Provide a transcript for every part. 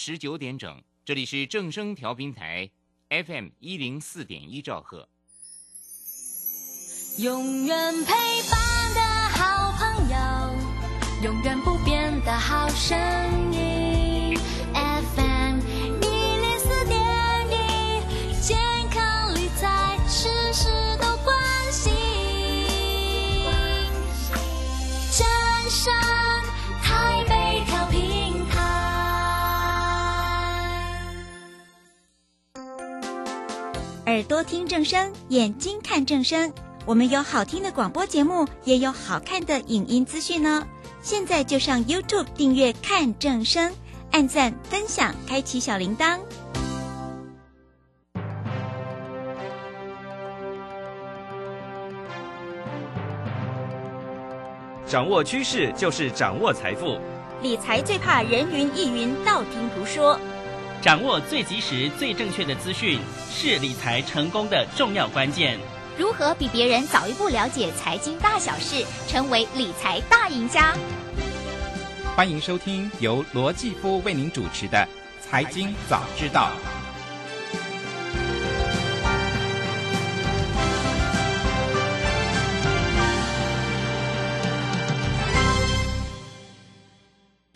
十九点整，这里是正声调频台 FM 一零四点一兆赫。永远陪伴的好朋友，永远不变的好声音。耳朵听正声，眼睛看正声。我们有好听的广播节目，也有好看的影音资讯呢。现在就上 YouTube 订阅看正声，按赞分享，开启小铃铛。掌握趋势就是掌握财富，理财最怕人云亦云、道听途说。掌握最及时、最正确的资讯，是理财成功的重要关键。如何比别人早一步了解财经大小事，成为理财大赢家？欢迎收听由罗继夫为您主持的《财经早知道》。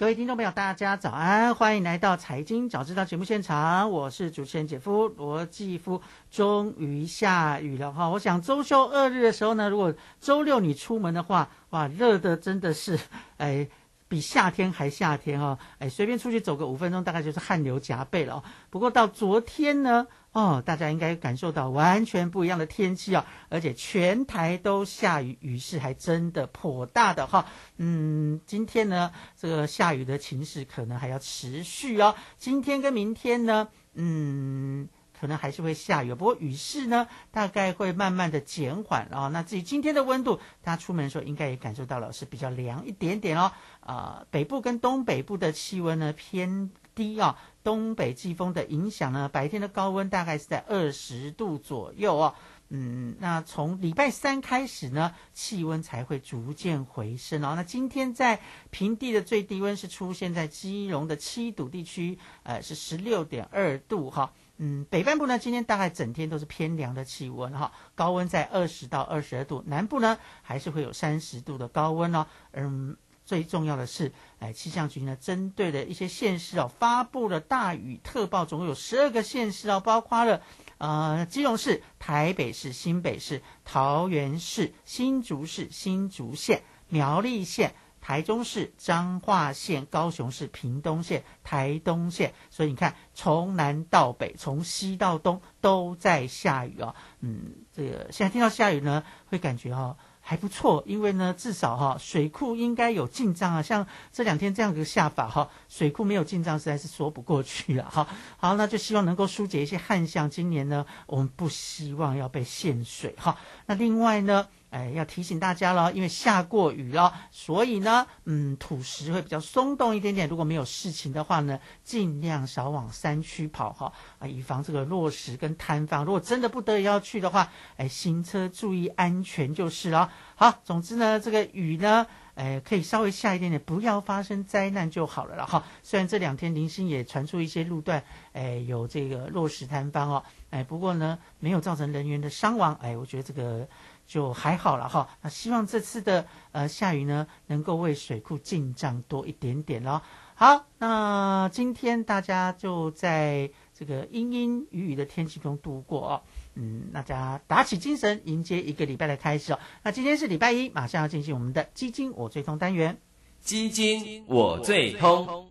各位听众朋友，大家早安，欢迎来到《财经早知道》节目现场，我是主持人姐夫罗继夫。终于下雨了哈，我想周休二日的时候呢，如果周六你出门的话，哇，热的真的是，哎，比夏天还夏天哦，哎，随便出去走个五分钟，大概就是汗流浃背了哦。不过到昨天呢，哦，大家应该感受到完全不一样的天气啊，而且全台都下雨，雨势还真的颇大的哈。嗯，今天呢，这个下雨的情势可能还要持续哦。今天跟明天呢，嗯。可能还是会下雨，不过雨势呢，大概会慢慢的减缓哦。那至于今天的温度，大家出门的时候应该也感受到了，是比较凉一点点哦。啊，北部跟东北部的气温呢偏低啊，东北季风的影响呢，白天的高温大概是在二十度左右哦。嗯，那从礼拜三开始呢，气温才会逐渐回升哦。那今天在平地的最低温是出现在基隆的七堵地区，呃，是十六点二度哈。嗯，北半部呢，今天大概整天都是偏凉的气温哈，高温在二十到二十二度，南部呢还是会有三十度的高温哦。嗯，最重要的是，哎，气象局呢针对的一些县市哦，发布了大雨特报，总共有十二个县市哦，包括了呃基隆市、台北市、新北市、桃园市、新竹市、新竹县、苗栗县。台中市、彰化县、高雄市、屏东县、台东县，所以你看，从南到北，从西到东都在下雨哦。嗯，这个现在听到下雨呢，会感觉哦还不错，因为呢，至少哈水库应该有进账啊。像这两天这样的下法哈，水库没有进账，实在是说不过去了哈。好，那就希望能够疏解一些旱象。今年呢，我们不希望要被限水哈。那另外呢？哎，要提醒大家了，因为下过雨了，所以呢，嗯，土石会比较松动一点点。如果没有事情的话呢，尽量少往山区跑哈，啊，以防这个落石跟坍方。如果真的不得已要去的话，哎，行车注意安全就是了。好，总之呢，这个雨呢，哎，可以稍微下一点点，不要发生灾难就好了了哈。虽然这两天零星也传出一些路段，哎，有这个落石坍方哦，哎，不过呢，没有造成人员的伤亡，哎，我觉得这个。就还好了哈，那希望这次的呃下雨呢，能够为水库进账多一点点咯。好，那今天大家就在这个阴阴雨雨的天气中度过哦。嗯，大家打起精神，迎接一个礼拜的开始哦。那今天是礼拜一，马上要进行我们的基金我最通单元。基金我最通，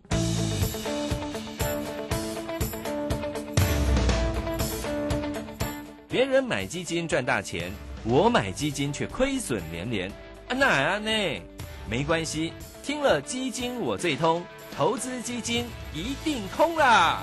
别人买基金赚大钱。我买基金却亏损连连，啊哪啊呢？没关系，听了基金我最通，投资基金一定通啦！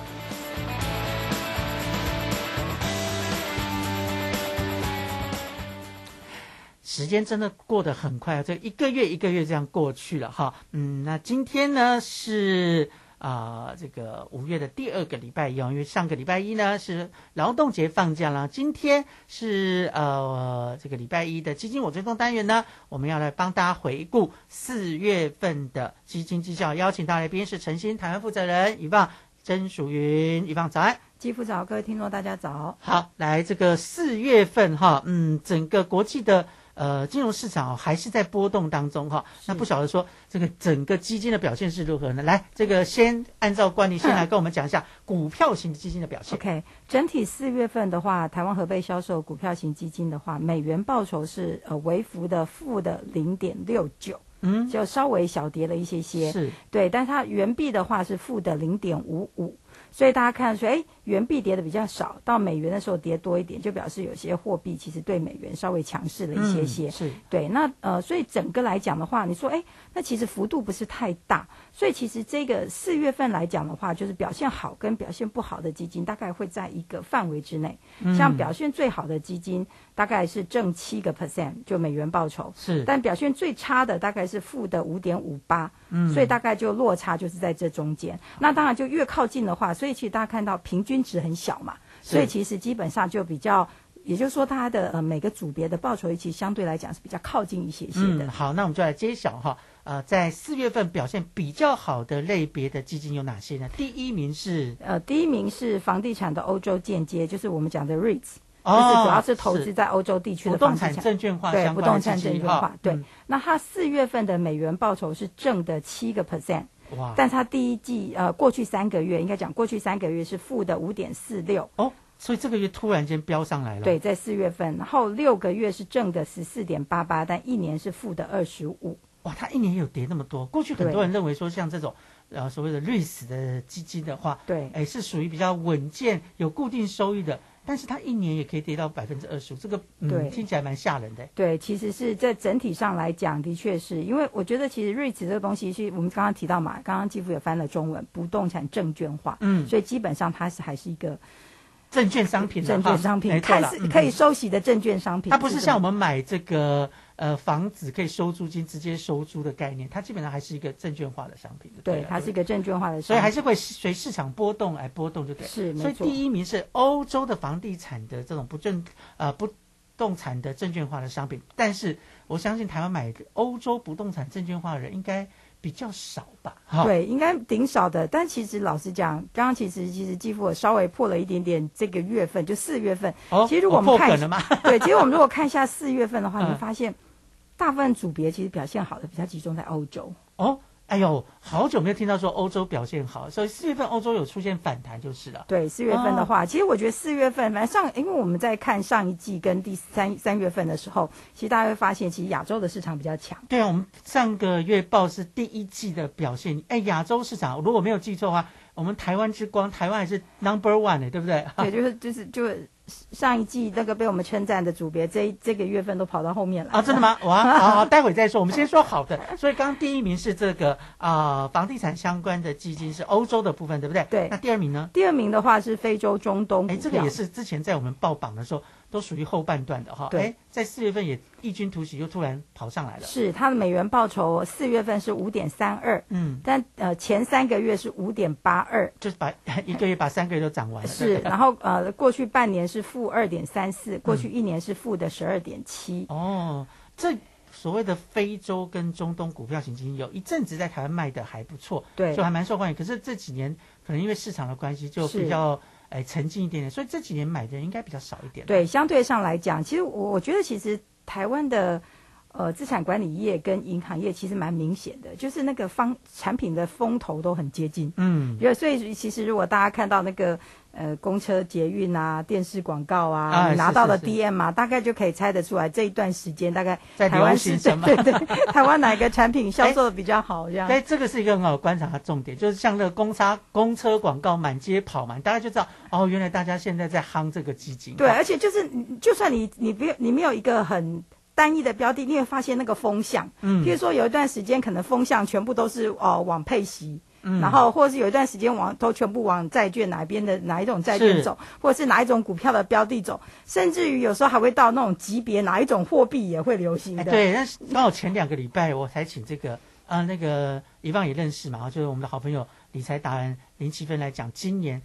时间真的过得很快，这一个月一个月这样过去了哈。嗯，那今天呢是。啊，这个五月的第二个礼拜一，因为上个礼拜一呢是劳动节放假了，今天是呃这个礼拜一的基金我追踪单元呢，我们要来帮大家回顾四月份的基金绩效，邀请到来宾是诚心台湾负责人以棒。曾淑云，一望早安。基辅早，各位听众大家早。好，来这个四月份哈，嗯，整个国际的呃金融市场、哦、还是在波动当中哈。那不晓得说这个整个基金的表现是如何呢？来，这个先按照惯例，先来跟我们讲一下股票型基金的表现。OK，整体四月份的话，台湾合备销售股票型基金的话，美元报酬是呃微幅的负的零点六九，嗯，就稍微小跌了一些些。是对，但是它元币的话是负的零点五五，所以大家看说，哎，元币跌的比较少，到美元的时候跌多一点，就表示有些货币其实对美元稍微强势了一些些。嗯是对，那呃，所以整个来讲的话，你说，哎，那其实幅度不是太大，所以其实这个四月份来讲的话，就是表现好跟表现不好的基金大概会在一个范围之内。嗯像表现最好的基金大概是正七个 percent，就美元报酬。是，但表现最差的大概是负的五点五八，嗯所以大概就落差就是在这中间。那当然就越靠近的话，所以其实大家看到平均值很小嘛，所以其实基本上就比较，也就是说它的呃每个组别的报酬其实相对来讲是比较靠近一些些的。嗯，好，那我们就来揭晓哈。呃，在四月份表现比较好的类别的基金有哪些呢？第一名是呃，第一名是房地产的欧洲间接，就是我们讲的 REITs，、哦就是主要是投资在欧洲地区不动的房地产。产证券化对不动产证券化，对。嗯那它四月份的美元报酬是正的七个 percent，哇，但它第一季呃过去三个月应该讲过去三个月是负的五点四六，哦，所以这个月突然间飙上来了。对，，在四月份，然后六个月是正的十四点八八，但一年是负的二十五。哇，它一年有跌那么多。过去很多人认为说，像这种呃所谓的瑞士的基金的话，对哎，是属于比较稳健、有固定收益的，但是它一年也可以跌到百分之二十五，这个对嗯听起来蛮吓人的。对，其实是在整体上来讲，的确是因为我觉得其实瑞慈这个东西是我们刚刚提到嘛，刚刚继父也翻了中文，不动产证券化，嗯，所以基本上它是还是一个证券商品证券商品，没错啦嗯看似可以收息的证券商品。它不是像我们们买这个呃房子可以收租金直接收租的概念，它基本上还是一个证券化的商品。对，了它是一个证券化的商品，所以还是会随市场波动来波动，就对。是所以第一名是欧洲的房地产的这种不正呃不动产的证券化的商品，但是我相信台湾买欧洲不动产证券化的人应该比较少吧？哈，对，应该挺少的。但其实老实讲，刚刚其实其实几乎我稍微破了一点点这个月份，就四月份。哦，其实如果我们看？对，其实我们如果看一下四月份的话，嗯你会发现大部分组别其实表现好的比较集中在欧洲。哦，哎呦，好久没有听到说欧洲表现好，所以四月份欧洲有出现反弹就是了。对，四月份哦的话，其实我觉得四月份，反正上，因为我们在看上一季跟第三三月份的时候，其实大家会发现，其实亚洲的市场比较强。对啊，我们上个月报是第一季的表现。哎，亚洲市场如果没有记错的话，我们台湾之光，台湾还是 number one 的，对不对？对，就是就是就是上一季那个被我们称赞的组别，这这个月份都跑到后面来啊，真的？吗？哇，好好，待会再说。我们先说好的。所以刚刚第一名是这个啊、房地产相关的基金是欧洲的部分，对不对？对那第二名呢？第二名的话是非洲、中东股哎，这个也是之前在我们报榜的时候都属于后半段的哈。对哎，在四月份也异军突起，又突然跑上来了。是它的美元报酬，四月份是五点三二，嗯，但呃前三个月是五点八二，就是把 一个月把三个月都涨完了。是，然后呃过去半年是负二点三四，过去一年是负的十二点七。哦，这所谓的非洲跟中东股票型基金，有一阵子在台湾卖的还不错，对就还蛮受欢迎。可是这几年可能因为市场的关系，就比较哎沉静一点点，所以这几年买的人应该比较少一点。对，相对上来讲，其实我我觉得其实台湾的呃资产管理业跟银行业其实蛮明显的，就是那个方产品的风头都很接近。嗯，所以其实如果大家看到那个呃公车、捷运啊、电视广告啊，啊你拿到的是是是 DM 啊，大概就可以猜得出来这一段时间大概在台湾是什么对对对，台湾哪个产品销售的比较好这样。哎，这个是一个很好的观察的重点，就是像那个公差公车广告满街跑嘛，大家就知道哦，原来大家现在在夯这个基金。对，哦而且就是就算你你不你没有一个很单一的标的，你会发现那个风向，嗯譬如说有一段时间可能风向全部都是哦往配息。嗯然后，或者是有一段时间往都全部往债券哪边的哪一种债券走，或者是哪一种股票的标的走，甚至于有时候还会到那种级别，哪一种货币也会流行的。哎对，那刚好前两个礼拜我才请这个呃那个以旺也认识嘛，就是我们的好朋友理财达人林奇芬来讲，今年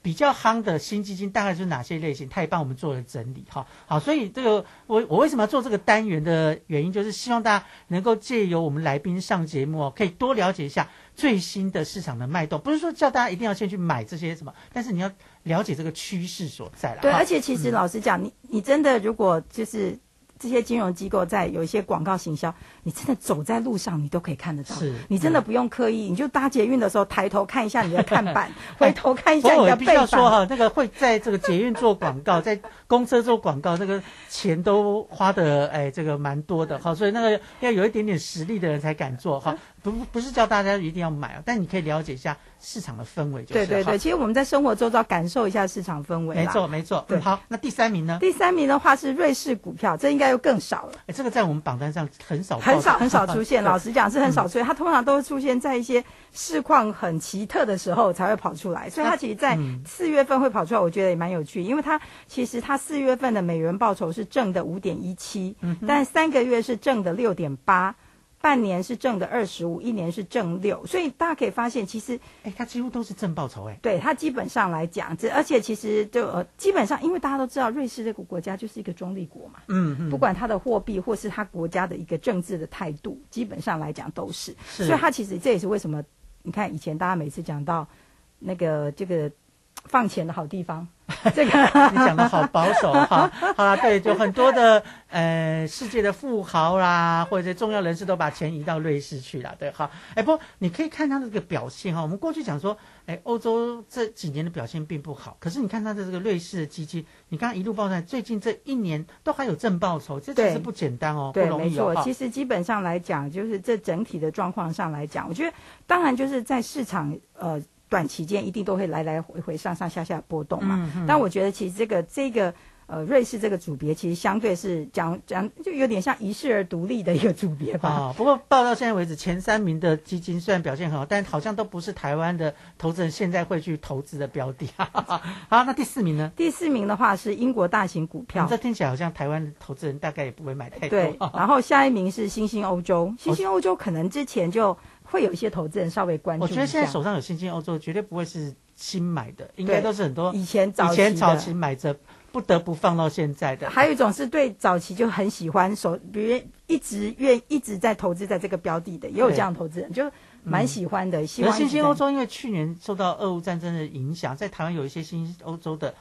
比较夯的新基金大概是哪些类型，他也帮我们做了整理哈。好，所以这个我我为什么要做这个单元的原因，就是希望大家能够借由我们来宾上节目哦，可以多了解一下最新的市场的脉动，不是说叫大家一定要先去买这些什么，但是你要了解这个趋势所在了。对，而且其实老实讲，你你真的如果就是这些金融机构在有一些广告行销，你真的走在路上你都可以看得到。是，你真的不用刻意，你就搭捷运的时候抬头看一下你的看板，回头看一下你的背板我必须要说板。哈，那个会在这个捷运做广告，在公车做广告，这个钱都花的哎，这个蛮多的哈，所以那个要有一点点实力的人才敢做哈，不不是叫大家一定要买啊，但你可以了解一下市场的氛围就是对对对，其实我们在生活周遭感受一下市场氛围没错没错。对嗯好，那第三名呢？第三名的话是瑞士股票，这应该又更少了。哎，这个在我们榜单上很少，很少很少 出现，老实讲是很少出现。它通常都会出现在一些市况很奇特的时候才会跑出来，所以它其实，在嗯四月份会跑出来，我觉得也蛮有趣，因为它其实它四月份的美元报酬是正的五点一七，但三个月是正的六点八。半年是正的二十五，一年是正六，所以大家可以发现，其实哎，它几乎都是正报酬哎。对它基本上来讲，这而且其实就呃基本上，因为大家都知道瑞士这个国家就是一个中立国嘛，嗯嗯，不管它的货币或是它国家的一个政治的态度，基本上来讲都是。是所以它其实这也是为什么你看以前大家每次讲到那个这个放钱的好地方，这个你讲的好保守哈，好啦，对，就很多的呃世界的富豪啦，或者重要人士都把钱移到瑞士去了，对，哈，哎，不，你可以看他的这个表现哈，我们过去讲说，哎，欧洲这几年的表现并不好，可是你看它的这个瑞士的基金，你刚刚一路报上来，最近这一年都还有正报酬，这其实不简单哦，不对，没错。容易哦哈。其实基本上来讲，就是这整体的状况上来讲，我觉得当然就是在市场呃短期间一定都会来来回回上上下下波动嘛。但我觉得其实这个这个。呃，瑞士这个组别其实相对是讲讲，就有点像遗世而独立的一个组别吧。啊、不过报到现在为止，前三名的基金虽然表现很好，但好像都不是台湾的投资人现在会去投资的标的。好，那第四名呢？第四名的话是英国大型股票嗯，这听起来好像台湾的投资人大概也不会买太多。对，然后下一名是新兴欧洲，新兴欧洲可能之前就会有一些投资人稍微关注。我觉得现在手上有新兴欧洲，绝对不会是新买的，应该都是很多以前早以前早期买着不得不放到现在的。还有一种是对早期就很喜欢手，比如一直愿一直在投资在这个标的的，也有这样投资人，就蛮喜欢的。希望一直在是新兴欧洲因为去年受到俄乌战争的影响，在台湾有一些新兴欧洲的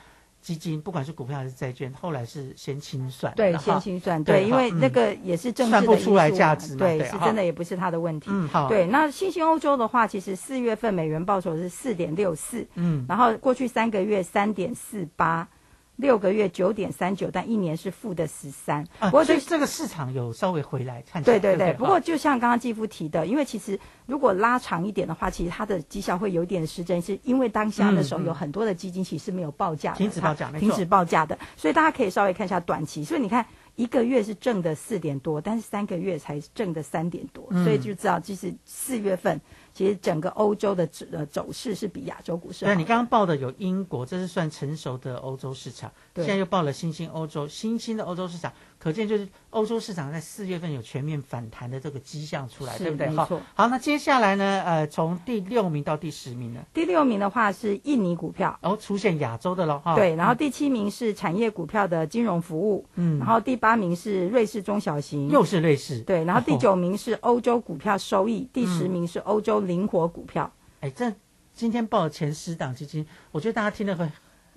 基金，不管是股票还是债券，后来是先清算，对先清算，对对，因为那个也是正式的算不出来价值嘛对，是真的也不是他的问题。嗯好对，那新兴欧洲的话，其实四月份美元报酬是四点六四，嗯然后过去三个月三点四八。六个月九点三九，但一年是负的十三。啊，不过就所以这个市场有稍微回来，看对对对对，不过就像刚刚继父提的，因为其实如果拉长一点的话，其实它的绩效会有点失真，是因为当下的时候有很多的基金其实没有报价的，停止报价停止报价的，所以大家可以稍微看一下短期。所以你看一个月是挣的四点多，但是三个月才挣的三点多，嗯所以就知道其实四月份其实整个欧洲的走呃走势是比亚洲股市好的。对你刚刚报的有英国，这是算成熟的欧洲市场，对现在又报了新兴欧洲，新兴的欧洲市场，可见就是欧洲市场在四月份有全面反弹的这个迹象出来，对不对？好好，那接下来呢？呃，从第六名到第十名呢，第六名的话是印尼股票。然后出现亚洲的了哈。对，然后第七名是产业股票的金融服务，嗯然后第八名是瑞士中小型，又是瑞士，对，然后第哦九名是欧洲股票收益，第十嗯名是欧洲灵活股票。哎，这今天报的前十档基金，我觉得大家听了会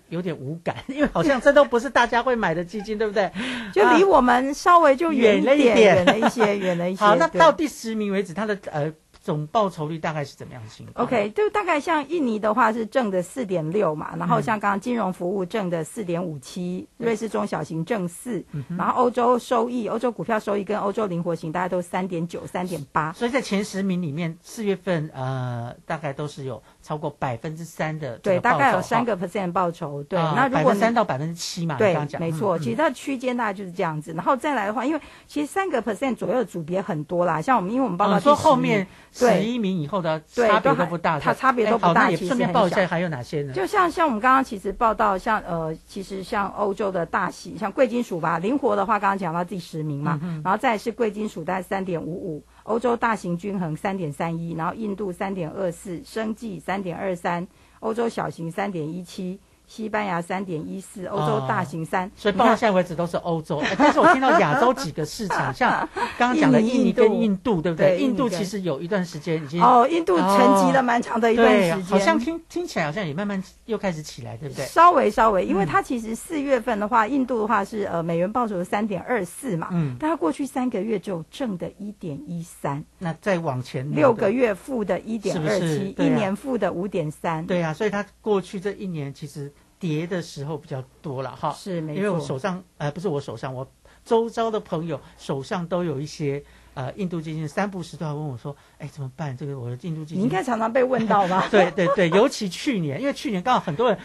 有点无感，因为好像这都不是大家会买的基金，对不对？就离啊我们稍微就远远了一点，点远了一些，远了一些。好，那到第十名为止，它的呃总报酬率大概是怎么样的情况 OK，就大概像印尼的话是正的四点六嘛，然后嗯像刚刚金融服务正的四点五七，瑞士中小型正四嗯，然后欧洲收益、欧洲股票收益跟欧洲灵活型大概都三点九、三点八。所以在前十名里面，四月份呃大概都是有超过百分之三的对，大概有三个 percent 报酬。对，啊那如果三到百分之七嘛对刚刚，讲没错，嗯其实它的区间大概就是这样子。然后再来的话，因为其实三个 percent 左右的组别很多啦，像我们因为我们报告、嗯说后面十对一名以后的对差别都还不大，它差别都不大也顺便报一下还有哪些呢？就像像我们刚刚其实报道，像呃，其实像欧洲的大喜，像贵金属吧，灵活的话，刚刚讲到第十名嘛，嗯然后再是贵金属大概三点五五，欧洲大型均衡三点三一，然后印度三点二四，生计三点二三，欧洲小型三点一七，西班牙三点一四，欧洲大型三，所以报到现在为止都是欧洲。哎但是我听到亚洲几个市场，像 刚刚讲的印尼跟印度，对不对？印度其实有一段时间已经哦，印度沉寂了蛮长的一段时间，好像听听起来好像也慢慢又开始起来，对不对？稍微稍微，因为嗯它其实四月份的话，印度的话是呃美元报酬三点二四嘛，嗯。但它过去三个月只有正的一点一三，那再往前六个，月负的一点二七，一年负的五点三，对啊，所以它过去这一年其实跌的时候比较多了哈。是没错，因为我手上呃不是我手上，我周遭的朋友手上都有一些呃印度基金，三不时都要问我说，哎怎么办？这个我的印度基金你应该常常被问到吧？对对对，尤其去年，因为去年刚好很多人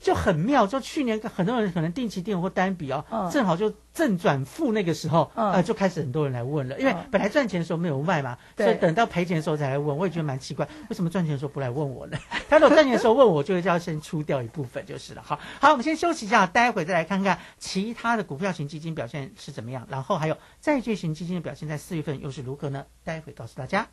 就很妙，就去年很多人可能定期定额或单笔哦，嗯正好就正转负那个时候，嗯呃，就开始很多人来问了，因为嗯本来赚钱的时候没有卖嘛，对所以等到赔钱的时候才来问，我也觉得蛮奇怪，为什么赚钱的时候不来问我呢？他如果赚钱的时候问我，就会要先出掉一部分就是了。好，好，我们先休息一下，待会再来看看其他的股票型基金表现是怎么样，然后还有债券型基金的表现在四月份又是如何呢？待会告诉大家。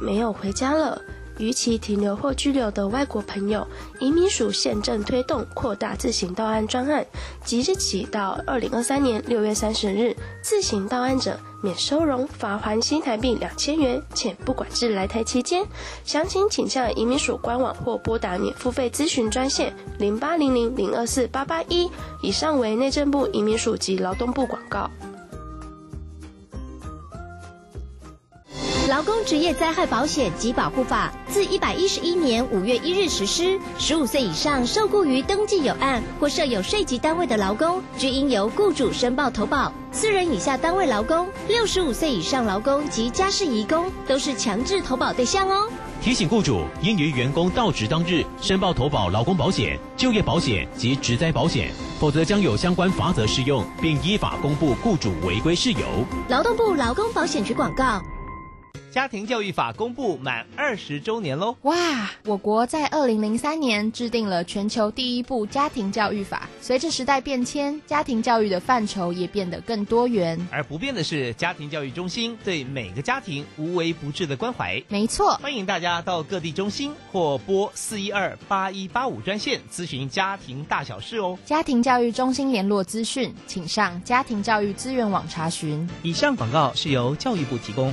没有回家了？逾期停留或居留的外国朋友，移民署现正推动扩大自行到案专案，即日起到二零二三年六月三十日，自行到案者免收容、罚还新台币两千元，且不管至来台期间。详情请向移民署官网或拨打免付费咨询专线零八零零零二四八八一。以上为内政部移民署及劳动部广告。劳工职业灾害保险及保护法自一百一十一年五月一日实施。十五岁以上受雇于登记有案或设有税籍单位的劳工，均应由雇主申报投保。四人以下单位劳工、六十五岁以上劳工及家事移工都是强制投保对象哦。提醒雇主应于员工到职当日申报投保劳工保险、就业保险及职灾保险，否则将有相关罚则适用，并依法公布雇主违规事由。劳动部劳工保险局广告。家庭教育法公布满二十周年喽！哇，我国在二零零三年制定了全球第一部家庭教育法。随着时代变迁，家庭教育的范畴也变得更多元。而不变的是，家庭教育中心对每个家庭无微不至的关怀。没错，欢迎大家到各地中心或拨四一二八一八五专线咨询家庭大小事哦。家庭教育中心联络资讯，请上家庭教育资源网查询。以上广告是由教育部提供。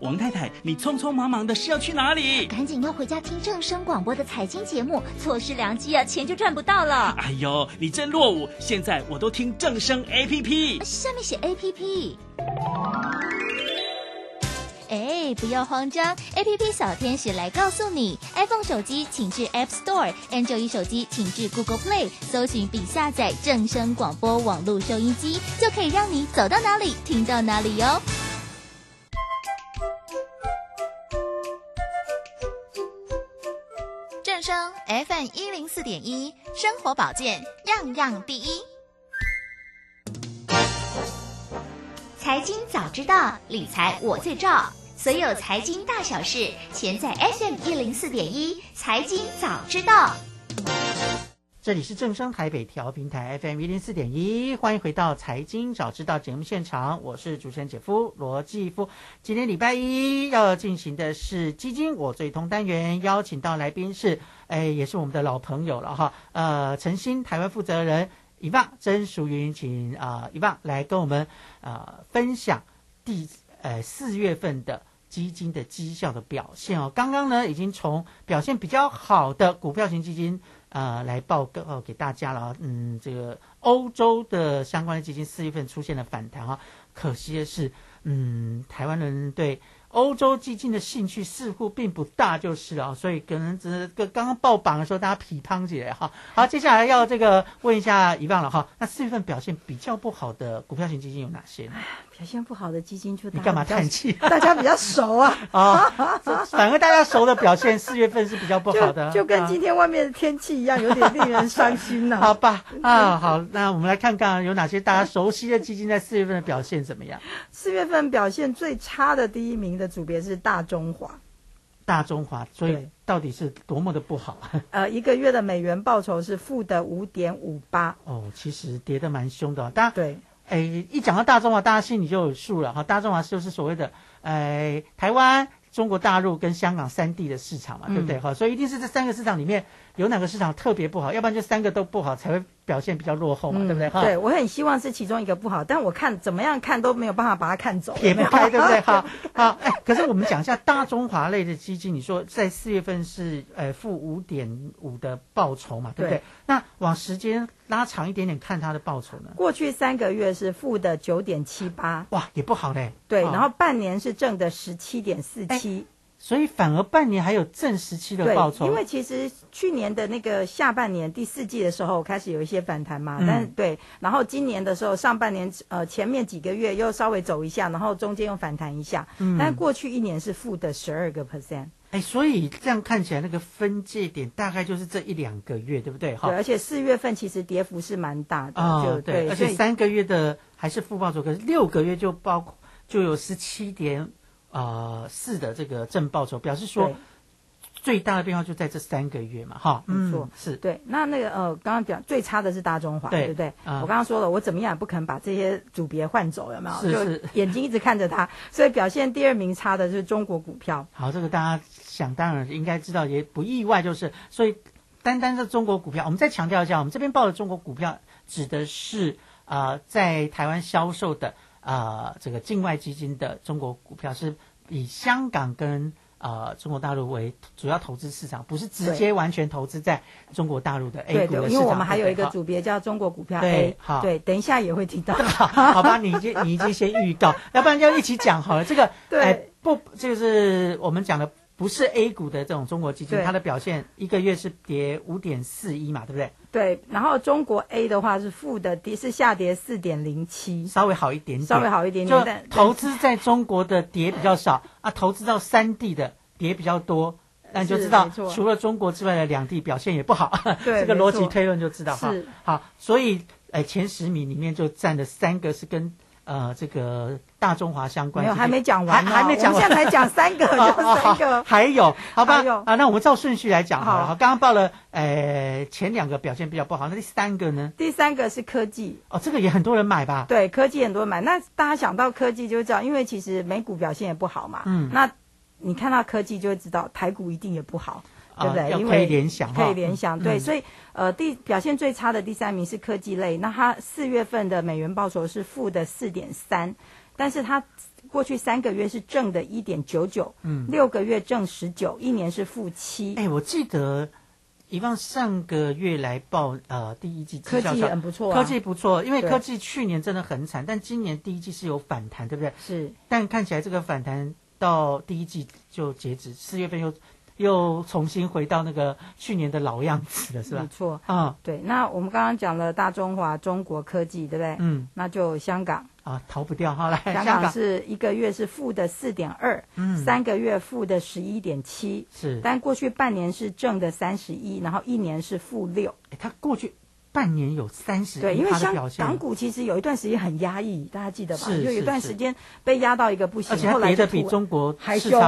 王太太，你匆匆忙忙的是要去哪里？赶紧要回家听正声广播的财经节目，错失良机啊，钱就赚不到了。哎呦，你真落伍！现在我都听正声 A P P，下面写 A P P。哎，不要慌张，A P P 小天使来告诉你，iPhone 手机请至 App Store，Android 手机请至 Google Play，搜寻并下载正声广播网络收音机，就可以让你走到哪里听到哪里哟。正声 FM 一零四点一，生活保健样样第一。财经早知道，理财我最照。所有财经大小事，全在 FM 一零四点一。财经早知道，这里是正声台北调频台 FM 一零四点一，欢迎回到财经早知道节目现场，我是主持人姐夫罗继夫。今天礼拜一要进行的是基金我最通单元，邀请到来宾是，哎，也是我们的老朋友了哈，呃，诚心台湾负责人以棒曾淑云，请啊以棒来跟我们啊分享第呃四月份的。基金的绩效的表现哦，刚刚呢已经从表现比较好的股票型基金呃来报告给大家了。嗯，这个欧洲的相关的基金四月份出现了反弹啊，可惜的是，嗯，台湾人对。欧洲基金的兴趣似乎并不大，就是了，所以可能只个刚刚爆榜的时候，大家匹乓起来哈。好，接下来要这个问一下遗忘了哈。那四月份表现比较不好的股票型基金有哪些？表现不好的基金就你干嘛叹气？大家比较熟啊 啊，反而大家熟的表现四月份是比较不好的，就跟今天外面的天气一样，有点令人伤心呢。好吧，啊好，那我们来看看有哪些大家熟悉的基金在四月份的表现怎么样？四月份表现最差的第一名。的组别是大中华，大中华，所以到底是多么的不好？呃，一个月的美元报酬是负的五点五八。哦，其实跌得蛮凶的。大家对，哎，一讲到大中华，大家心里就有数了哈。大中华就是所谓的，哎，台湾、中国大陆跟香港三地的市场嘛，对不对？哈，所以一定是这三个市场里面有哪个市场特别不好，要不然就三个都不好才会。表现比较落后嘛，对不对？哈对我很希望是其中一个不好，但我看怎么样看都没有办法把它看走，撇不开，对不对？哈，好，哎，可是我们讲一下大中华类的基金，你说在四月份是呃负五点五的报酬嘛，对不对？那往时间拉长一点点看它的报酬呢？过去三个月是负的九点七八，哇，也不好嘞。对，然后半年是正的十七点四七。所以反而半年还有正时期的报酬，因为其实去年的那个下半年第四季的时候开始有一些反弹嘛，但是对，然后今年的时候上半年呃前面几个月又稍微走一下，然后中间又反弹一下，嗯，但过去一年是负的十二个 percent，哎，所以这样看起来那个分界点大概就是这一两个月，对不对？对，而且四月份其实跌幅是蛮大的，就对，而且三个月的还是负报酬，可是六个月就包括就有十七点。呃，四的这个正报酬表示说，最大的变化就在这三个月嘛，哈，没错，是对。那那个呃，刚刚讲最差的是大中华，对不对？我刚刚说了，我怎么样也不可能把这些组别换走，有没有？是，眼睛一直看着它，所以表现第二名差的就是中国股票。好，这个大家想当然应该知道，也不意外，就是所以单单是中国股票，我们再强调一下，我们这边报的中国股票指的是啊，在台湾销售的。啊，这个境外基金的中国股票是以香港跟呃中国大陆为主要投资市场，不是直接完全投资在中国大陆的 A 股的市场。因为我们还有一个组别叫中国股票 A，好，对，等一下也会提到。好吧，你已经你已经先预告，要不然就一起讲好了。这个对，不就是我们讲的。不是 A 股的这种中国基金，它的表现一个月是跌五点四一嘛，对不对？对。然后中国 A 的话是负的，跌是下跌四点零七，稍微好一点点，稍微好一点点。就投资在中国的跌比较少啊，投资到三地的跌比较多，那你就知道除了中国之外的两地表现也不好。对，这个逻辑推论就知道哈。好，所以哎，前十名里面就占了三个是跟。呃，这个大中华相关没有还没讲完，还没讲完，现在才讲三个，就三个，还有，好吧，啊，那我们照顺序来讲好了。刚刚报了，呃，前两个表现比较不好，那第三个呢？第三个是科技，哦，这个也很多人买吧？对，科技很多人买。那大家想到科技就知道，因为其实美股表现也不好嘛，嗯，那你看到科技就会知道台股一定也不好。对不对？因为可以联想，可以联想。对，所以呃，第表现最差的第三名是科技类。那它四月份的美元报酬是负的四点三，但是它过去三个月是正的一点九九，嗯，六个月正十九，一年是负七。哎，我记得以往上个月来报呃第一季科技很不错，科技不错，因为科技去年真的很惨，但今年第一季是有反弹，对不对？是，但看起来这个反弹。到第一季就截止，四月份又又重新回到那个去年的老样子了，是吧没？错，啊对。那我们刚刚讲了大中华、中国科技，对不对？嗯，那就香港，啊，逃不掉。好来，香港是一个月是负的四点二，嗯三个月负的十一点七，是，但过去半年是正的三十一，然后一年是负六。诶他过去半年有三十对，因为香港股其实有一段时间很压抑，大家记得吧？是就有段时间被压到一个不行，而且它后来跌得比中国还凶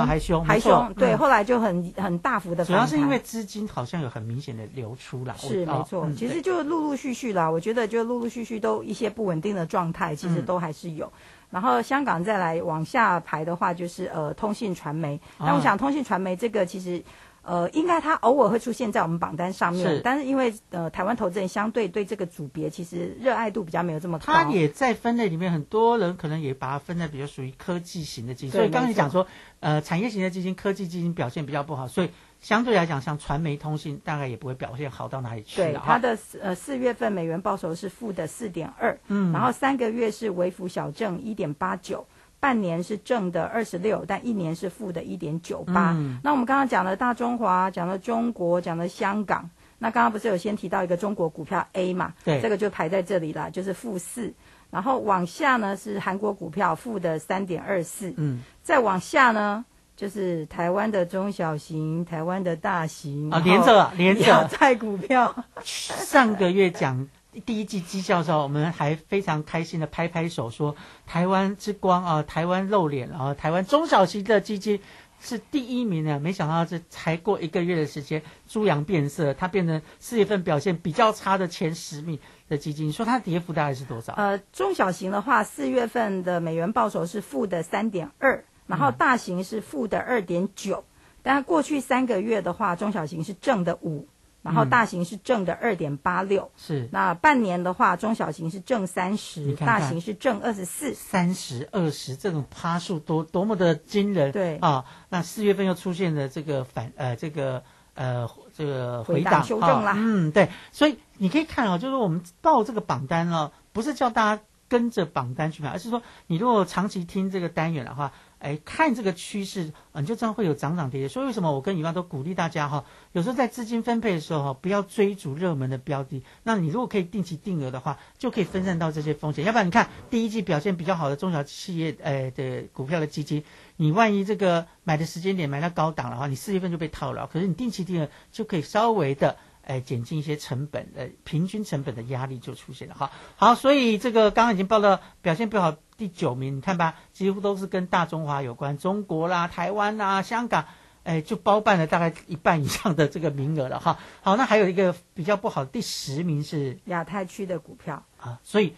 还凶。对，嗯后来就很很大幅的主要是因为资金好像有很明显的流出啦。是没错，嗯其实就陆陆续续啦，我觉得就陆陆续续都一些不稳定的状态，其实嗯都还是有。然后香港再来往下排的话，就是呃通信传媒。啊但我想通信传媒这个其实。呃，应该它偶尔会出现在我们榜单上面是，但是因为呃台湾投资人相对对这个组别其实热爱度比较没有这么高。它也在分类里面，很多人可能也把它分在比较属于科技型的基金。所以刚才你讲说，呃，产业型的基金、科技基金表现比较不好，所以相对来讲，像传媒、通信大概也不会表现好到哪里去对，它的呃四月份美元报酬是负的四点二，嗯然后三个月是微幅小正一点八九，半年是正的二十六，但一年是负的一点九八嗯。那我们刚刚讲了大中华，讲了中国，讲了香港，那刚刚不是有先提到一个中国股票 A 嘛？对这个就排在这里了，就是负四。然后往下呢是韩国股票负的三点二四，嗯，再往下呢就是台湾的中小型、台湾的大型啊连着啊连着亚太股票。上个月讲第一季绩效的时候，我们还非常开心的拍拍手说台湾之光啊，台湾露脸了啊，台湾中小型的基金是第一名呢。没想到这才过一个月的时间，猪羊变色，它变成四月份表现比较差的前十名的基金。说它跌幅大概是多少？呃，中小型的话，四月份的美元报酬是负的三点二，然后大型是负的二点九。但过去三个月的话，中小型是正的五，然后嗯大型是正的二点八六。是。那半年的话，中小型是正三十大型是正二十四。三十二十这种趴数多多么的惊人，对。啊，那四月份又出现了这个反呃这个呃这个回档档修正啦。啊嗯对，所以你可以看哦，就是我们报这个榜单哦，不是叫大家跟着榜单去买，而是说你如果长期听这个单元的话，哎，看这个趋势，啊你就知道会有涨涨跌跌。所以为什么我跟以万都鼓励大家哈，有时候在资金分配的时候哈，不要追逐热门的标的。那你如果可以定期定额的话，就可以分散到这些风险。要不然你看第一季表现比较好的中小企业呃的股票的基金，你万一这个买的时间点买到高档的话，你四月份就被套牢。可是你定期定额就可以稍微的。哎，减轻一些成本的平均成本的压力就出现了哈。好，所以这个刚刚已经报到表现不好第九名，你看吧，几乎都是跟大中华有关，中国啦、台湾啦、香港，哎，就包办了大概一半以上的这个名额了哈。好，那还有一个比较不好，第十名是亚太区的股票啊，所以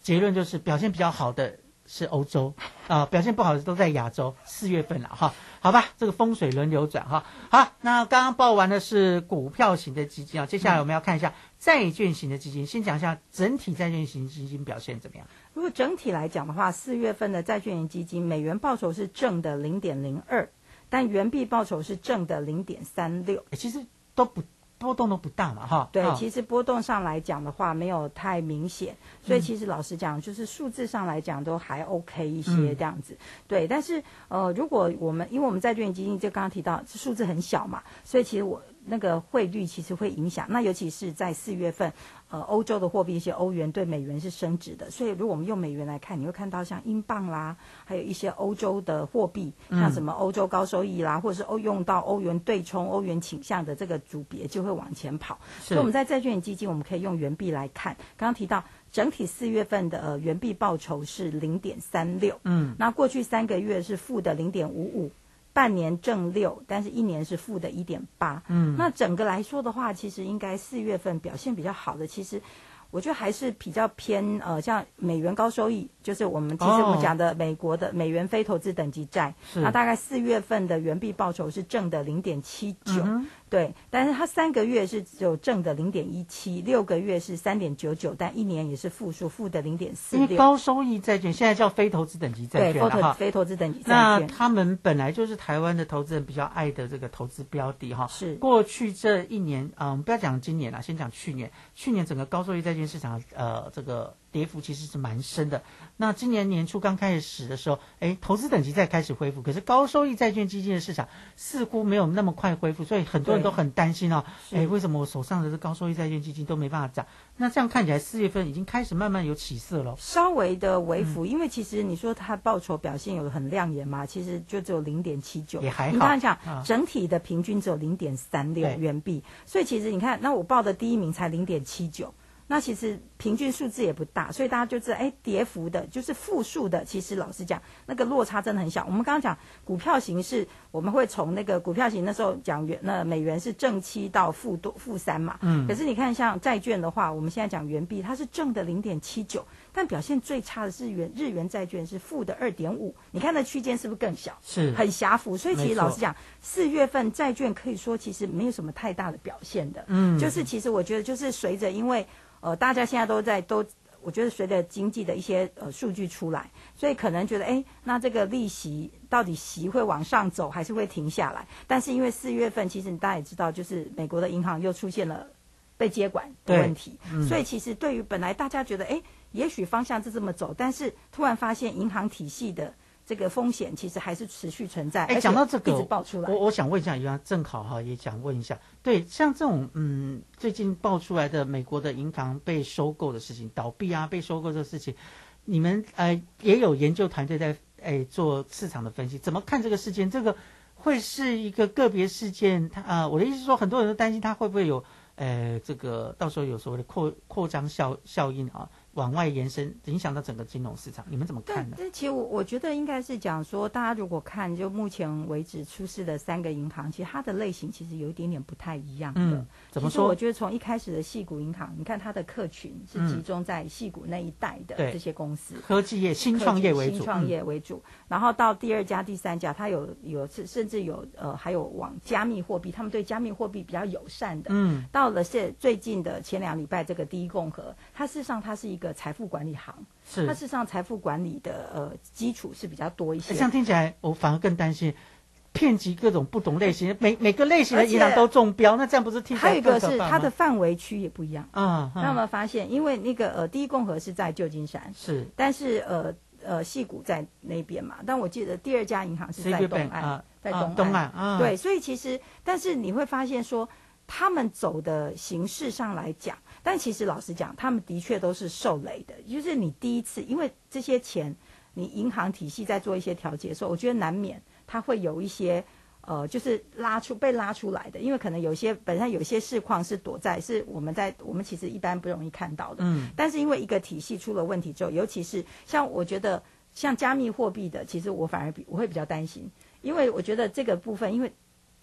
结论就是表现比较好的是欧洲啊，表现不好的都在亚洲。四月份了哈，好吧，这个风水轮流转哈。好，那刚刚报完的是股票型的基金啊，接下来我们要看一下债券型的基金。先讲一下整体债券型基金表现怎么样？如果整体来讲的话，四月份的债券型基金美元报酬是正的零点零二，但元币报酬是正的零点三六。其实都不波动都不大嘛哈。对，啊其实波动上来讲的话，没有太明显，所以其实老实讲，就是数字上来讲都还 OK 一些嗯这样子。对，但是呃，如果我们因为我们债券基金就刚刚提到数字很小嘛，所以其实我那个汇率其实会影响。那尤其是在四月份，呃，欧洲的货币一些欧元对美元是升值的，所以如果我们用美元来看，你会看到像英镑啦，还有一些欧洲的货币，嗯像什么欧洲高收益啦，或者是欧用到欧元对冲、欧元倾向的这个组别就会往前跑。所以我们在债券基金，我们可以用元币来看。刚刚提到整体四月份的呃元币报酬是零点三六，嗯，那过去三个月是负的零点五五，半年正六，但是一年是负的一点八。嗯那整个来说的话，其实应该四月份表现比较好的，其实。我觉得还是比较偏呃，像美元高收益，就是我们其实我们哦讲的美国的美元非投资等级债，是那大概四月份的元币报酬是正的零点七九，对，但是它三个月是只有正的零点一七，六个月是三点九九，但一年也是负数，负的零点四六。因为高收益债券现在叫非投资等级债券了哈。非投资等级债券，那他们本来就是台湾的投资人比较爱的这个投资标的哈。是过去这一年啊、我们不要讲今年了，先讲去年。去年整个高收益债券市场呃这个跌幅其实是蛮深的。那今年年初刚开始的时候，哎，投资等级在开始恢复，可是高收益债券基金的市场似乎没有那么快恢复，所以很多人都很担心哦。哎，为什么我手上的这高收益债券基金都没办法涨？那这样看起来，四月份已经开始慢慢有起色了，稍微的微幅，因为其实你说它报酬表现有很亮眼嘛，其实就只有零点七九，也还好。你刚才讲整体的平均只有零点三六元币，所以其实你看，那我报的第一名才零点七九。那其实平均数字也不大，所以大家就知道，哎，跌幅的，就是负数的，其实老实讲，那个落差真的很小。我们刚刚讲股票型是，我们会从那个股票型那时候讲元，那美元是正七到负多负三嘛。嗯。可是你看，像债券的话，我们现在讲元币，它是正的零点七九，但表现最差的是元日元债券是负的二点五。你看那区间是不是更小？是。很狭幅，所以其实老实讲，四月份债券可以说其实没有什么太大的表现的。嗯。就是其实我觉得就是随着因为。呃，大家现在都在都，我觉得随着经济的一些呃数据出来，所以可能觉得，哎，那这个利息到底息会往上走，还是会停下来？但是因为四月份，其实大家也知道，就是美国的银行又出现了被接管的问题，所以其实对于本来大家觉得，哎，也许方向是这么走，但是突然发现银行体系的。这个风险其实还是持续存在。哎，讲到这个，一直爆出来。我我想问一下，余正好哈，也想问一下，对，像这种嗯，最近爆出来的美国的银行被收购的事情，倒闭啊，被收购这个事情，你们呃也有研究团队在哎做市场的分析，怎么看这个事件？这个会是一个个别事件？它啊，我的意思是说，很多人都担心它会不会有呃这个到时候有所谓的扩扩张效效应啊？往外延伸，影响到整个金融市场，你们怎么看呢？但其实我我觉得应该是讲说，大家如果看就目前为止出事的三个银行，其实它的类型其实有一点点不太一样的。嗯，怎么说？我觉得从一开始的细股银行，你看它的客群是集中在细股那一带的这些公司，科技业、新创业为主，新创业为主。然后到第二家、第三家，它有有甚甚至有呃还有往加密货币，他们对加密货币比较友善的。嗯，到了现最近的前两礼拜，这个第一共和，它事实上它是一个财富管理行。是它事实上财富管理的呃基础是比较多一些。这样听起来，我反而更担心遍及各种不同类型，每每个类型的银行都中标，那这样不是听起来还有一个是它的范围区也不一样啊。那有没有发现？因为那个呃第一共和是在旧金山，是，但是呃呃戏谷在那边嘛。但我记得第二家银行是在东岸，在东东岸，对，所以其实但是你会发现说，他们走的形式上来讲。但其实老实讲，他们的确都是受累的。就是你第一次，因为这些钱，你银行体系在做一些调节的时候，我觉得难免它会有一些，呃，就是拉出被拉出来的。因为可能有些本身有些市况是躲在，是我们在我们其实一般不容易看到的。嗯。但是因为一个体系出了问题之后，尤其是像我觉得像加密货币的，其实我反而比我会比较担心，因为我觉得这个部分，因为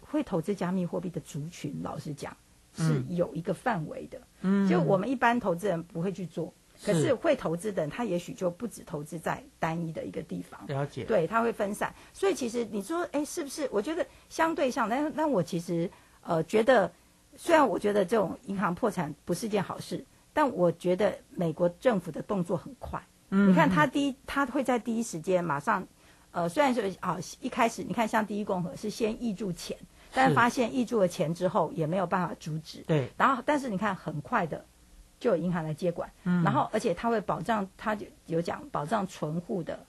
会投资加密货币的族群，老实讲。是有一个范围的，嗯，就我们一般投资人不会去做，可是会投资的人，他也许就不止投资在单一的一个地方，了解，对，他会分散。所以其实你说，哎，是不是？我觉得相对上，但但我其实呃觉得，虽然我觉得这种银行破产不是件好事，但我觉得美国政府的动作很快。嗯，你看他第一，他会在第一时间马上，呃，虽然说啊，一开始你看像第一共和是先挹注钱。但发现溢出了钱之后也没有办法阻止，对。然后，但是你看，很快的就有银行来接管，嗯。然后，而且他会保障，他就有讲保障存户的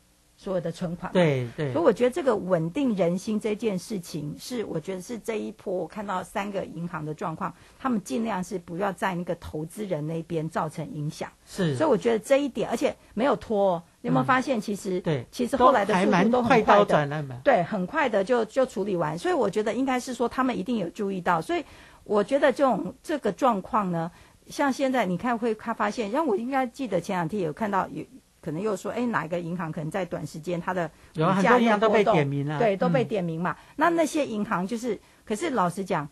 所有的存款，对对。所以我觉得这个稳定人心这件事情，是我觉得是这一波我看到三个银行的状况，他们尽量是不要在那个投资人那边造成影响，是。所以我觉得这一点，而且没有拖。你有没有发现，其实对，其实后来的速度都很快的，对，很快的就就处理完。所以我觉得应该是说，他们一定有注意到。所以我觉得这种这个状况呢，像现在你看会他发现，让我应该记得前两天有看到有可能又说，哎，哪一个银行可能在短时间它的有很多银行都被点名了，对，都被点名嘛。那那些银行就是，可是老实讲。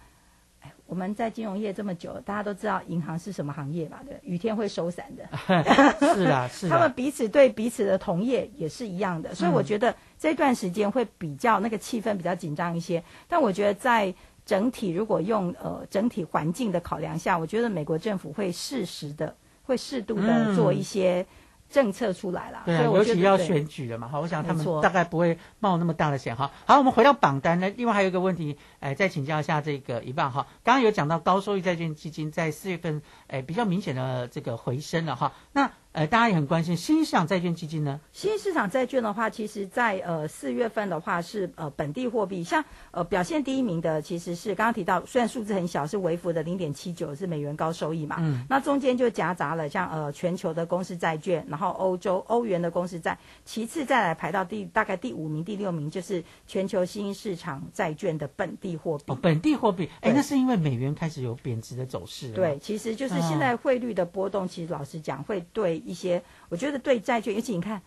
我们在金融业这么久，大家都知道银行是什么行业嘛？对，雨天会收伞的。是啊，是。他们彼此对彼此的同业也是一样的，所以我觉得这段时间会比较那个气氛比较紧张一些。但我觉得在整体如果用呃整体环境的考量下，我觉得美国政府会适时的、会适度的做一些。政策出来了，对啊，尤其要选举了嘛，好，我想他们大概不会冒那么大的险哈。好，我们回到榜单呢，另外还有一个问题，哎，再请教一下这个一半哈。刚刚有讲到高收益债券基金在四月份，哎，比较明显的这个回升了哈。那呃，大家也很关心新市场债券基金呢。新市场债券的话，其实在呃四月份的话是呃本地货币，像呃表现第一名的其实是刚刚提到，虽然数字很小，是微幅的零点七九，是美元高收益嘛。嗯那中间就夹杂了像呃全球的公司债券，然后欧洲欧元的公司债，其次再来排到第大概第五名、第六名就是全球新兴市场债券的本地货币。哦，本地货币，哎，那是因为美元开始有贬值的走势。对，其实就是现在汇率的波动，其实老实讲，会对一些，我觉得对债券，尤其你看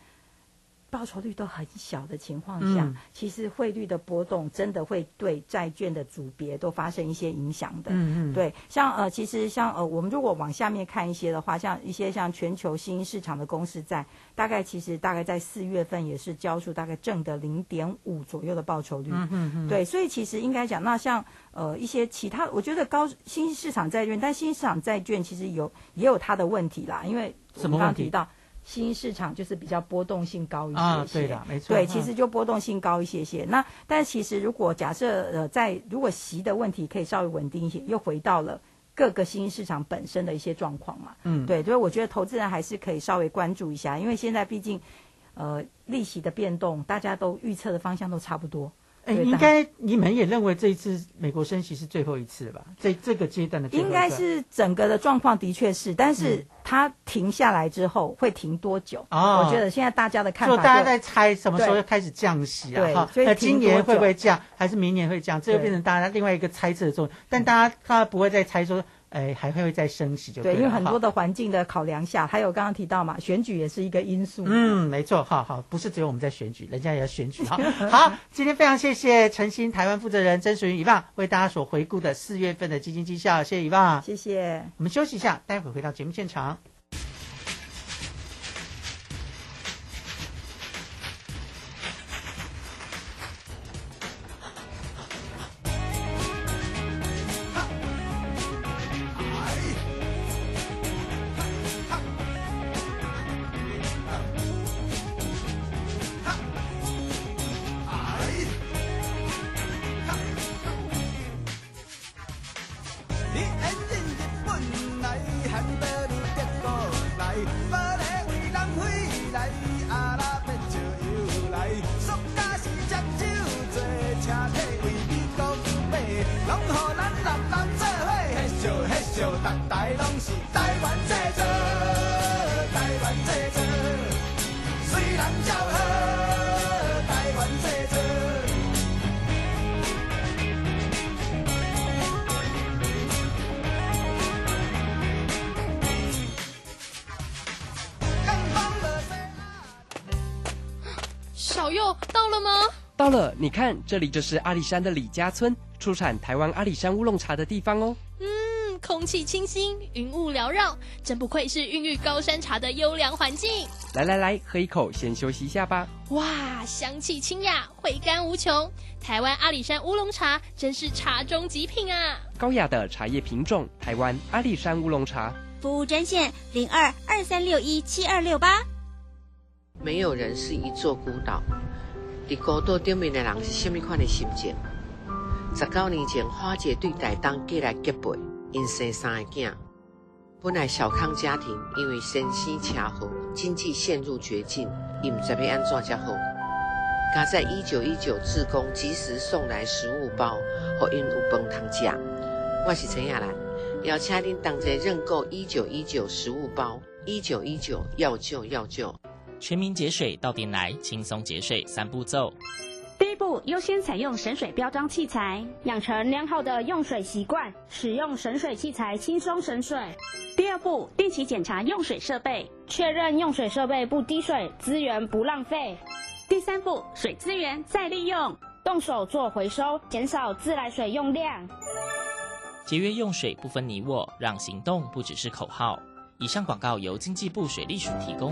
报酬率都很小的情况下，嗯其实汇率的波动真的会对债券的组别都发生一些影响的。嗯嗯对，像呃，其实像呃，我们如果往下面看一些的话，像一些像全球新兴市场的公司债，大概其实大概在四月份也是交出大概正的零点五左右的报酬率。嗯嗯嗯对，所以其实应该讲，那像呃一些其他，我觉得高新兴市场债券，但新兴市场债券其实有也有它的问题啦，因为我们刚刚什么问题提到。新兴市场就是比较波动性高一些些，啊对的没错对，嗯其实就波动性高一些些。那但其实如果假设呃在如果息的问题可以稍微稳定一些，又回到了各个新兴市场本身的一些状况嘛。嗯对，所以我觉得投资人还是可以稍微关注一下，因为现在毕竟呃利息的变动，大家都预测的方向都差不多。哎，应该你们也认为这一次美国升息是最后一次了吧？这这个阶段的应该是整个的状况的确是，但嗯是它停下来之后会停多久？哦我觉得现在大家的看法就大家在猜什么时候要开始降息啊？哈，所以那今年会不会降，还是明年会降？这就变成大家另外一个猜测的重点。但大家大家不会再猜说，哎，还会再升息就对，了因为很多的环境的考量下，还有刚刚提到嘛，选举也是一个因素。嗯，没错，好好，不是只有我们在选举，人家也要选举。好，好，今天非常谢谢诚心台湾负责人曾淑云以望为大家所回顾的四月份的基金绩效，谢谢以望，谢谢。我们休息一下，待会回到节目现场。了吗？到了，你看，这里就是阿里山的李家村，出产台湾阿里山乌龙茶的地方哦。嗯，空气清新，云雾缭绕，真不愧是孕育高山茶的优良环境。来来来，喝一口，先休息一下吧。哇，香气清雅，回甘无穷。台湾阿里山乌龙茶真是茶中极品啊！高雅的茶叶品种，台湾阿里山乌龙茶。服务专线零二二三六一七二六八。没有人是一座孤岛，伫孤岛顶面的人是什么款的心情？十九年前，花姐对台东过来结拜，因生三个囝。本来小康家庭，因为身心车祸，经济陷入绝境，伊毋知要安怎才好。加在一九一九志工及时送来食物包，互因有饭通食。我是陈亚兰，邀请恁同齐认购一九一九食物包，一九一九要救要救。全民节水到点来，轻松节水三步骤。第一步，优先采用省水标章器材，养成良好的用水习惯，使用省水器材轻松省水。第二步，定期检查用水设备，确认用水设备不滴水，资源不浪费。第三步，水资源再利用，动手做回收，减少自来水用量。节约用水不分你我，让行动不只是口号。以上广告由经济部水利署提供。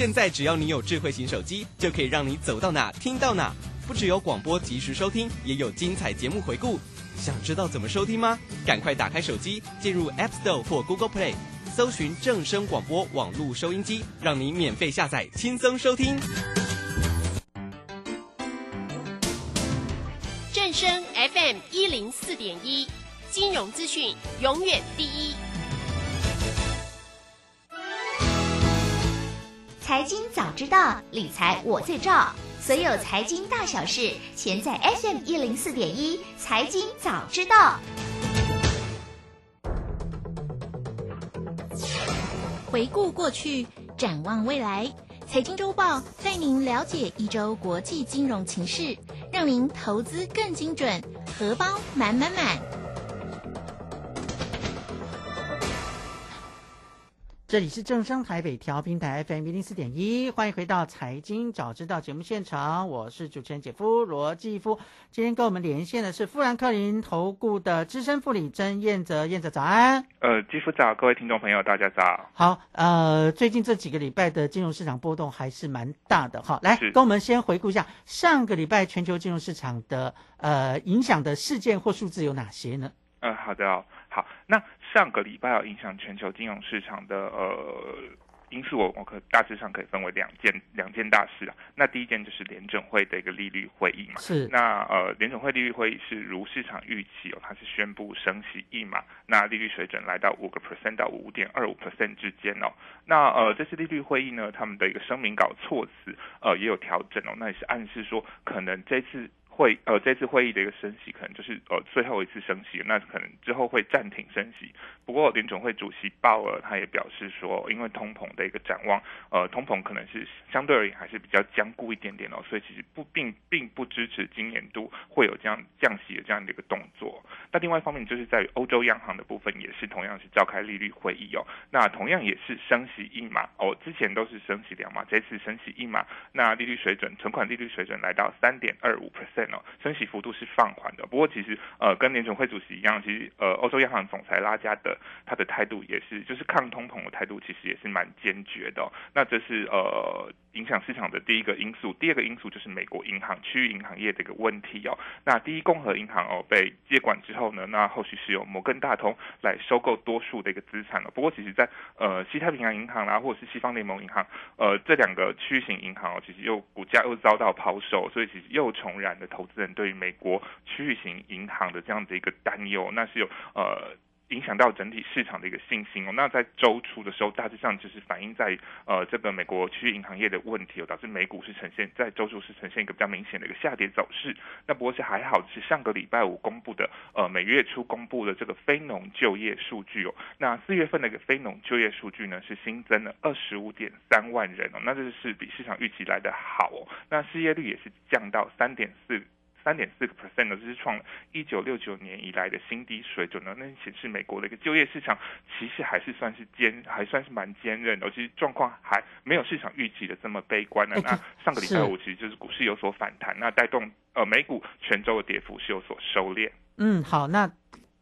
现在只要你有智慧型手机，就可以让你走到哪听到哪。不只有广播及时收听，也有精彩节目回顾。想知道怎么收听吗？赶快打开手机，进入 App Store 或 Google Play，搜寻正声广播网络收音机，让你免费下载，轻松收听。正声 FM 一零四点一，金融资讯永远第一。财经早知道，理财我最照。所有财经大小事，全在 FM 一零四点一。财经早知道，回顾过去，展望未来。财经周报带您了解一周国际金融情势，让您投资更精准，荷包满满满。这里是正声台北调频台 FM 一零四点一，欢迎回到财经早知道节目现场，我是主持人姐夫罗继夫。今天跟我们连线的是富兰克林投顾的资深副理曾燕泽，燕泽早安。呃，继夫早，各位听众朋友大家早。好，呃，最近这几个礼拜的金融市场波动还是蛮大的哈。来，跟我们先回顾一下上个礼拜全球金融市场的呃影响的事件或数字有哪些呢？嗯，好的哦，好，那。上个礼拜要影响全球金融市场的呃因素，我我可大致上可以分为两件两件大事啊。那第一件就是联准会的一个利率会议嘛。是。那呃联准会利率会议是如市场预期哦，它是宣布升息一码，那利率水准来到五个 percent 到五点二五 percent 之间哦。那呃这次利率会议呢，他们的一个声明稿措辞呃也有调整哦，那也是暗示说可能这次。会呃，这次会议的一个升息可能就是呃最后一次升息，那可能之后会暂停升息。不过联总会主席鲍尔他也表示说，因为通膨的一个展望，呃，通膨可能是相对而言还是比较僵固一点点哦，所以其实不并并不支持今年度会有这样降息的这样的一个动作。那另外一方面就是在于欧洲央行的部分也是同样是召开利率会议哦，那同样也是升息一码哦，之前都是升息两码，这次升息一码，那利率水准存款利率水准来到三点二五 percent 哦。升息幅度是放缓的，不过其实呃跟联准会主席一样，其实呃欧洲央行总裁拉加德他的态度也是就是抗通膨的态度，其实也是蛮坚决的。那这是呃影响市场的第一个因素，第二个因素就是美国银行区域银行业的一个问题哦。那第一共和银行哦被接管之后呢，那后续是由摩根大通来收购多数的一个资产了。不过其实在呃西太平洋银行啦，或者是西方联盟银行呃这两个区域型银行哦，其实又股价又遭到抛售，所以其实又重燃了投资人对于美国区域型银行的这样的一个担忧，那是有呃。影响到整体市场的一个信心哦。那在周初的时候，大致上就是反映在呃这个美国区域银行业的问题哦，导致美股是呈现在周初是呈现一个比较明显的一个下跌走势。那不过是还好是上个礼拜五公布的呃每月初公布的这个非农就业数据哦。那四月份的一个非农就业数据呢是新增了二十五点三万人哦，那这是比市场预期来的好哦。那失业率也是降到三点四。三点四个 percent 呢，这是创一九六九年以来的新低水准呢。那显示美国的一个就业市场其实还是算是坚，还算是蛮坚韧的。其实状况还没有市场预期的这么悲观呢。那上个礼拜五其实就是股市有所反弹，那带动呃美股全周的跌幅是有所收敛。嗯，好，那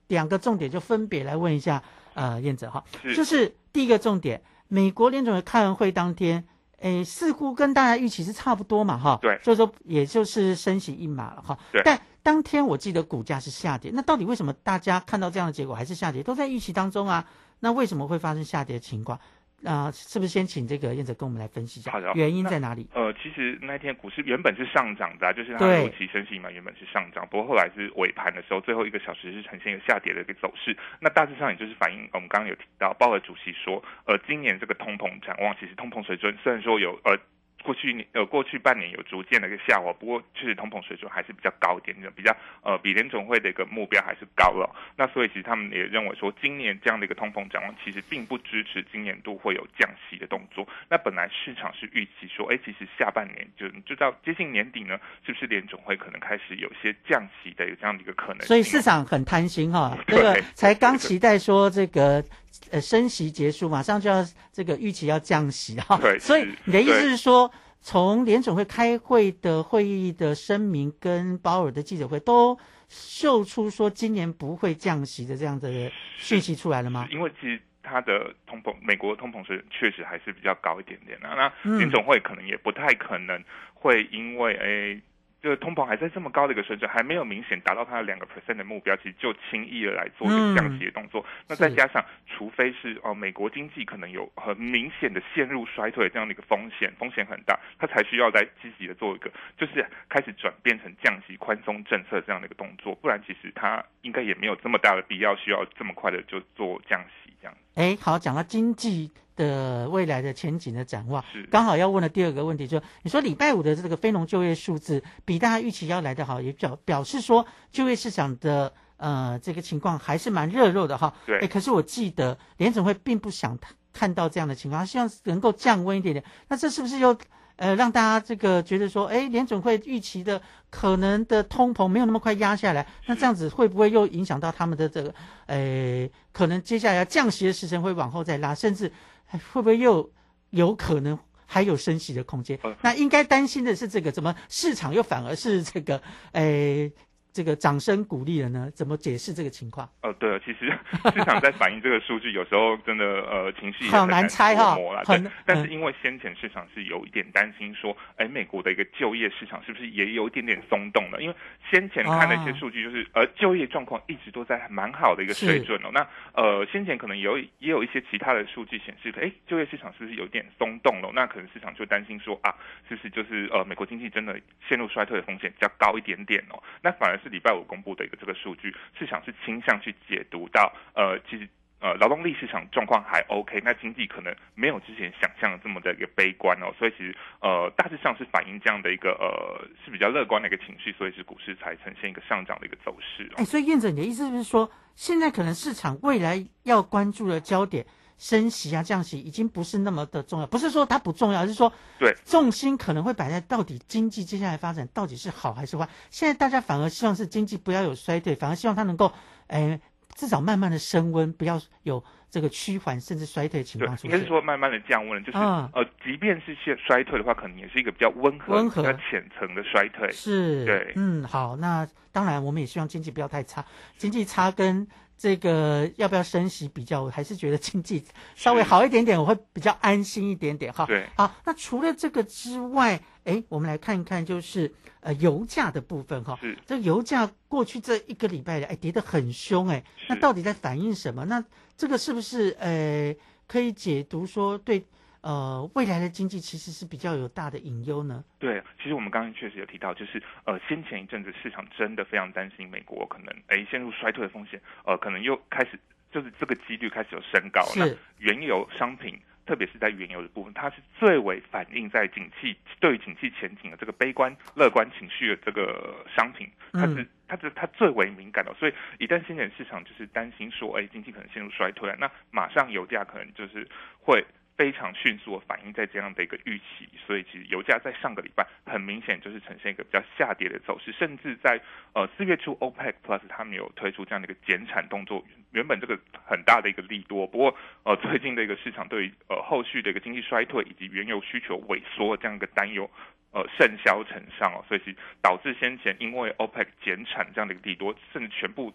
两个重点就分别来问一下呃燕子哈，就是第一个重点，美国联总会开完会当天。诶，似乎跟大家预期是差不多嘛，哈，对，所以说也就是升息一码了，哈，对。但当天我记得股价是下跌，那到底为什么大家看到这样的结果还是下跌？都在预期当中啊，那为什么会发生下跌的情况？啊，是不是先请这个燕子跟我们来分析一下原因在哪里？呃，其实那天股市原本是上涨的，就是它周期升息嘛，原本是上涨，不过后来是尾盘的时候，最后一个小时是呈现一个下跌的一个走势。那大致上也就是反映我们刚刚有提到鲍尔主席说，呃，今年这个通膨展望，其实通膨水准虽然说有呃。过去年呃，过去半年有逐渐的一个下滑，不过确实通膨水准还是比较高一点的，比较呃比联总会的一个目标还是高了。那所以其实他们也认为说，今年这样的一个通膨展望，其实并不支持今年度会有降息的动作。那本来市场是预期说，哎，其实下半年就就到接近年底呢，是不是联总会可能开始有些降息的有这样的一个可能？所以市场很贪心哈，这个才刚期待说这个。呃，升息结束，马上就要这个预期要降息哈，对，所以你的意思是说，从联总会开会的会议的声明跟鲍尔的记者会都秀出说今年不会降息的这样的讯息出来了吗？因为其实它的通膨，美国通膨是确实还是比较高一点点的。那嗯联总会可能也不太可能会因为诶。这个通膨还在这么高的一个水准，还没有明显达到它的两个 percent 的目标，其实就轻易的来做一个降息的动作。那再加上，除非是哦、美国经济可能有很明显的陷入衰退这样的一个风险，风险很大，它才需要再积极的做一个，就是开始转变成降息宽松政策这样的一个动作。不然，其实它应该也没有这么大的必要需要这么快的就做降息这样。哎，好，讲到经济的未来的前景的展望，刚好要问的第二个问题，就是你说礼拜五的这个非农就业数字比大家预期要来得好，也表表示说就业市场的呃这个情况还是蛮热络的哈。对哎，可是我记得联总会并不想看到这样的情况，希望能够降温一点点。那这是不是又呃让大家这个觉得说，哎，联总会预期的可能的通膨没有那么快压下来，那这样子会不会又影响到他们的这个呃可能接下来要降息的时程会往后再拉，甚至哎会不会又有可能还有升息的空间？那应该担心的是这个，怎么市场又反而是这个诶？这个掌声鼓励了呢？怎么解释这个情况？呃，对，其实 市场在反映这个数据，有时候真的呃情绪好难猜哈很，但是因为先前市场是有一点担心说，哎，美国的一个就业市场是不是也有一点点松动了？因为先前看的一些数据就是，呃，就业状况一直都在蛮好的一个水准哦。那呃，先前可能有也有一些其他的数据显示，哎，就业市场是不是有点松动了？那可能市场就担心说啊，是不是就是呃，美国经济真的陷入衰退的风险比较高一点点哦？那反而是礼拜五公布的一个这个数据，市场是倾向去解读到呃，其实。呃，劳动力市场状况还 OK，那经济可能没有之前想象的这么的一个悲观哦，所以其实呃大致上是反映这样的一个呃是比较乐观的一个情绪，所以是股市才呈现一个上涨的一个走势哦。哎，所以燕子，你的意思是不是说，现在可能市场未来要关注的焦点，升息啊、降息已经不是那么的重要？不是说它不重要，而是说对重心可能会摆在到底经济接下来发展到底是好还是坏。现在大家反而希望是经济不要有衰退，反而希望它能够哎至少慢慢的升温，不要有这个趋缓甚至衰退的情况，出应该是。说慢慢的降温了，就是、嗯呃，即便是现衰退的话，可能也是一个比较温和、温和比较浅层的衰退。是，对，嗯，好，那当然我们也希望经济不要太差，经济差跟这个要不要升息比较，我还是觉得经济稍微好一点点，我会比较安心一点点哈。对好，那除了这个之外，哎，我们来看一看，就是呃油价的部分哈。是，这个油价过去这一个礼拜来，哎，跌得很凶哎，那到底在反映什么？那这个是不是呃可以解读说对呃未来的经济其实是比较有大的隐忧呢？对，其实我们刚刚确实有提到，就是呃，先前一阵子市场真的非常担心美国可能哎陷入衰退的风险，呃，可能又开始就是这个几率开始有升高。是那原油商品，特别是在原油的部分，它是最为反映在景气对于景气前景的这个悲观乐观情绪的这个商品，它是、嗯它是它最为敏感的。所以一旦先前市场就是担心说，哎，经济可能陷入衰退，那马上油价可能就是会。非常迅速的反映在这样的一个预期，所以其实油价在上个礼拜很明显就是呈现一个比较下跌的走势，甚至在呃四月初 OPEC Plus 他们有推出这样的一个减产动作，原本这个很大的一个利多，不过呃最近的一个市场对于呃后续的一个经济衰退以及原油需求萎缩这样一个担忧。呃，甚嚣尘上哦，所以其导致先前因为 OPEC 减产这样的一个利多，甚至全部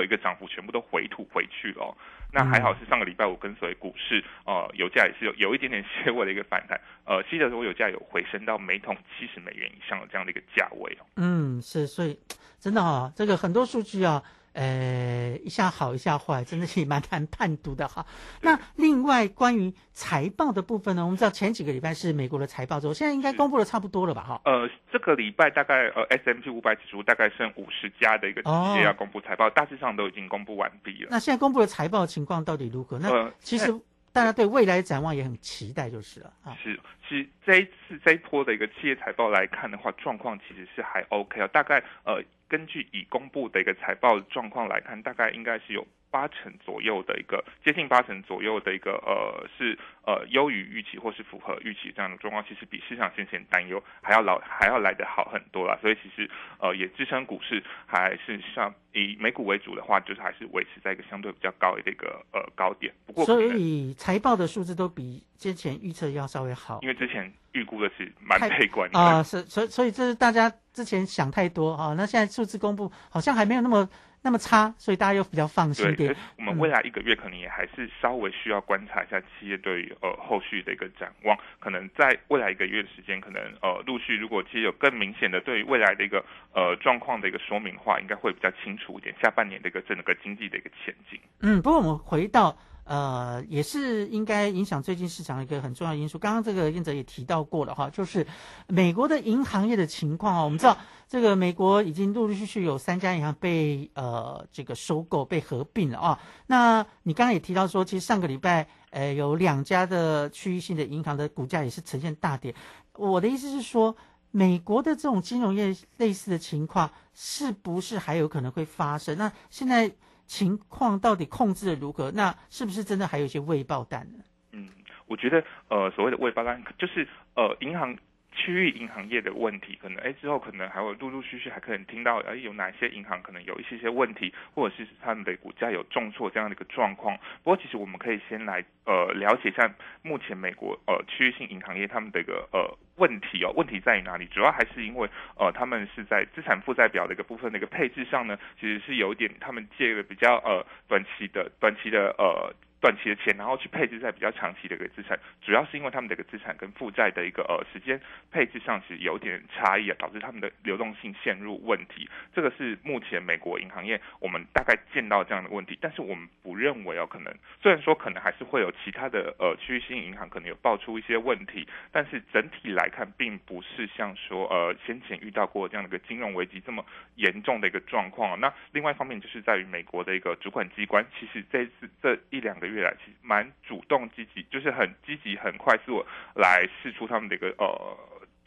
的一个涨幅全部都回吐回去了、哦。那还好是上个礼拜五跟随股市，呃，油价也是有有一点点些微的一个反弹，呃，西德州油价有回升到每桶七十美元以上的这样的一个价位哦。嗯，是，所以真的哈、这个很多数据啊，呃，一下好一下坏，真的是蛮难判读的哈。那另外关于财报的部分呢，我们知道前几个礼拜是美国的财报周，现在应该公布的差不多了吧？哈。呃，这个礼拜大概呃 S M P 五百指数大概剩五十家的一个企哦业要公布财报，大致上都已经公布完毕了。那现在公布的财报情况到底如何？那呃其实大家对未来展望也很期待，就是了啊。是，其实这一次这一波的一个企业财报来看的话，状况其实是还 OK 啊。大概呃，根据已公布的一个财报状况来看，大概应该是有八成左右的一个接近八成左右的一个呃是呃优于预期或是符合预期这样的状况，其实比市场先前担忧还要老还要来得好很多啦。所以其实呃也支撑股市还是像以美股为主的话，就是还是维持在一个相对比较高的一个呃高点。不过所以财报的数字都比之前预测要稍微好因。为之前预估的是蛮悲观的啊，是所以所以这是大家之前想太多啊，那现在数字公布好像还没有那么那么差，所以大家又比较放心一对，点。我们嗯未来一个月可能也还是稍微需要观察一下企业对于呃后续的一个展望，可能在未来一个月的时间，可能呃陆续如果企业有更明显的对于未来的一个呃状况的一个说明的话，应该会比较清楚一点，下半年的一个整个经济的一个前景。嗯，不过我们回到呃，也是应该影响最近市场的一个很重要因素。刚刚这个燕哲也提到过了哈，就是美国的银行业的情况啊。我们知道，这个美国已经陆陆续续有三家银行被呃这个收购、被合并了啊。那你刚刚也提到说，其实上个礼拜呃有两家的区域性的银行的股价也是呈现大跌。我的意思是说。美国的这种金融业类似的情况，是不是还有可能会发生？那现在情况到底控制的如何？那是不是真的还有一些未爆弹呢？嗯，我觉得呃所谓的未爆弹就是呃银行。区域银行业的问题，可能哎之后可能还会陆陆续续还可能听到哎有哪些银行可能有一些些问题，或者是他们的股价有重挫这样的一个状况。不过其实我们可以先来呃了解一下目前美国呃区域性银行业他们的一个呃问题哦，问题在于哪里？主要还是因为呃他们是在资产负债表的一个部分的一个配置上呢，其实是有一点他们借了比较呃短期的短期的呃。短期的钱，然后去配置在比较长期的一个资产，主要是因为他们的一个资产跟负债的一个呃时间配置上是有点差异啊，导致他们的流动性陷入问题。这个是目前美国银行业我们大概见到这样的问题，但是我们不认为哦，可能虽然说可能还是会有其他的呃区域性银行可能有爆出一些问题，但是整体来看，并不是像说呃先前遇到过这样的一个金融危机这么严重的一个状况、那另外一方面就是在于美国的一个主管机关，其实这次这一两个月来，其实蛮主动积极，就是很积极、很快速来试出他们的一个呃。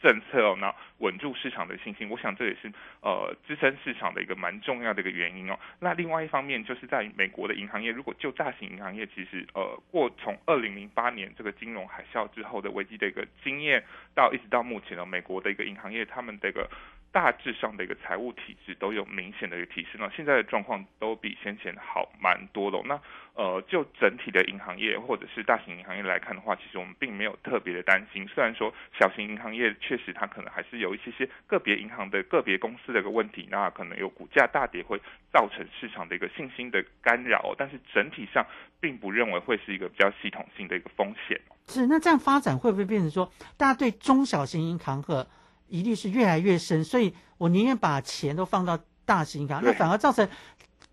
政策哦，那稳住市场的信心，我想这也是呃支撑市场的一个蛮重要的一个原因哦。那另外一方面，就是在美国的银行业，如果就大型银行业，其实呃过从二零零八年这个金融海啸之后的危机的一个经验，到一直到目前呢，美国的一个银行业，他们的一个大致上的一个财务体制都有明显的一个提升了，现在的状况都比先前好蛮多了。那呃，就整体的银行业或者是大型银行业来看的话，其实我们并没有特别的担心。虽然说小型银行业确实它可能还是有一些些个别银行的个别公司的一个问题，那可能有股价大跌会造成市场的一个信心的干扰，但是整体上并不认为会是一个比较系统性的一个风险。是，那这样发展会不会变成说，大家对中小型银行和疑虑是越来越深，所以我宁愿把钱都放到大型银行，那反而造成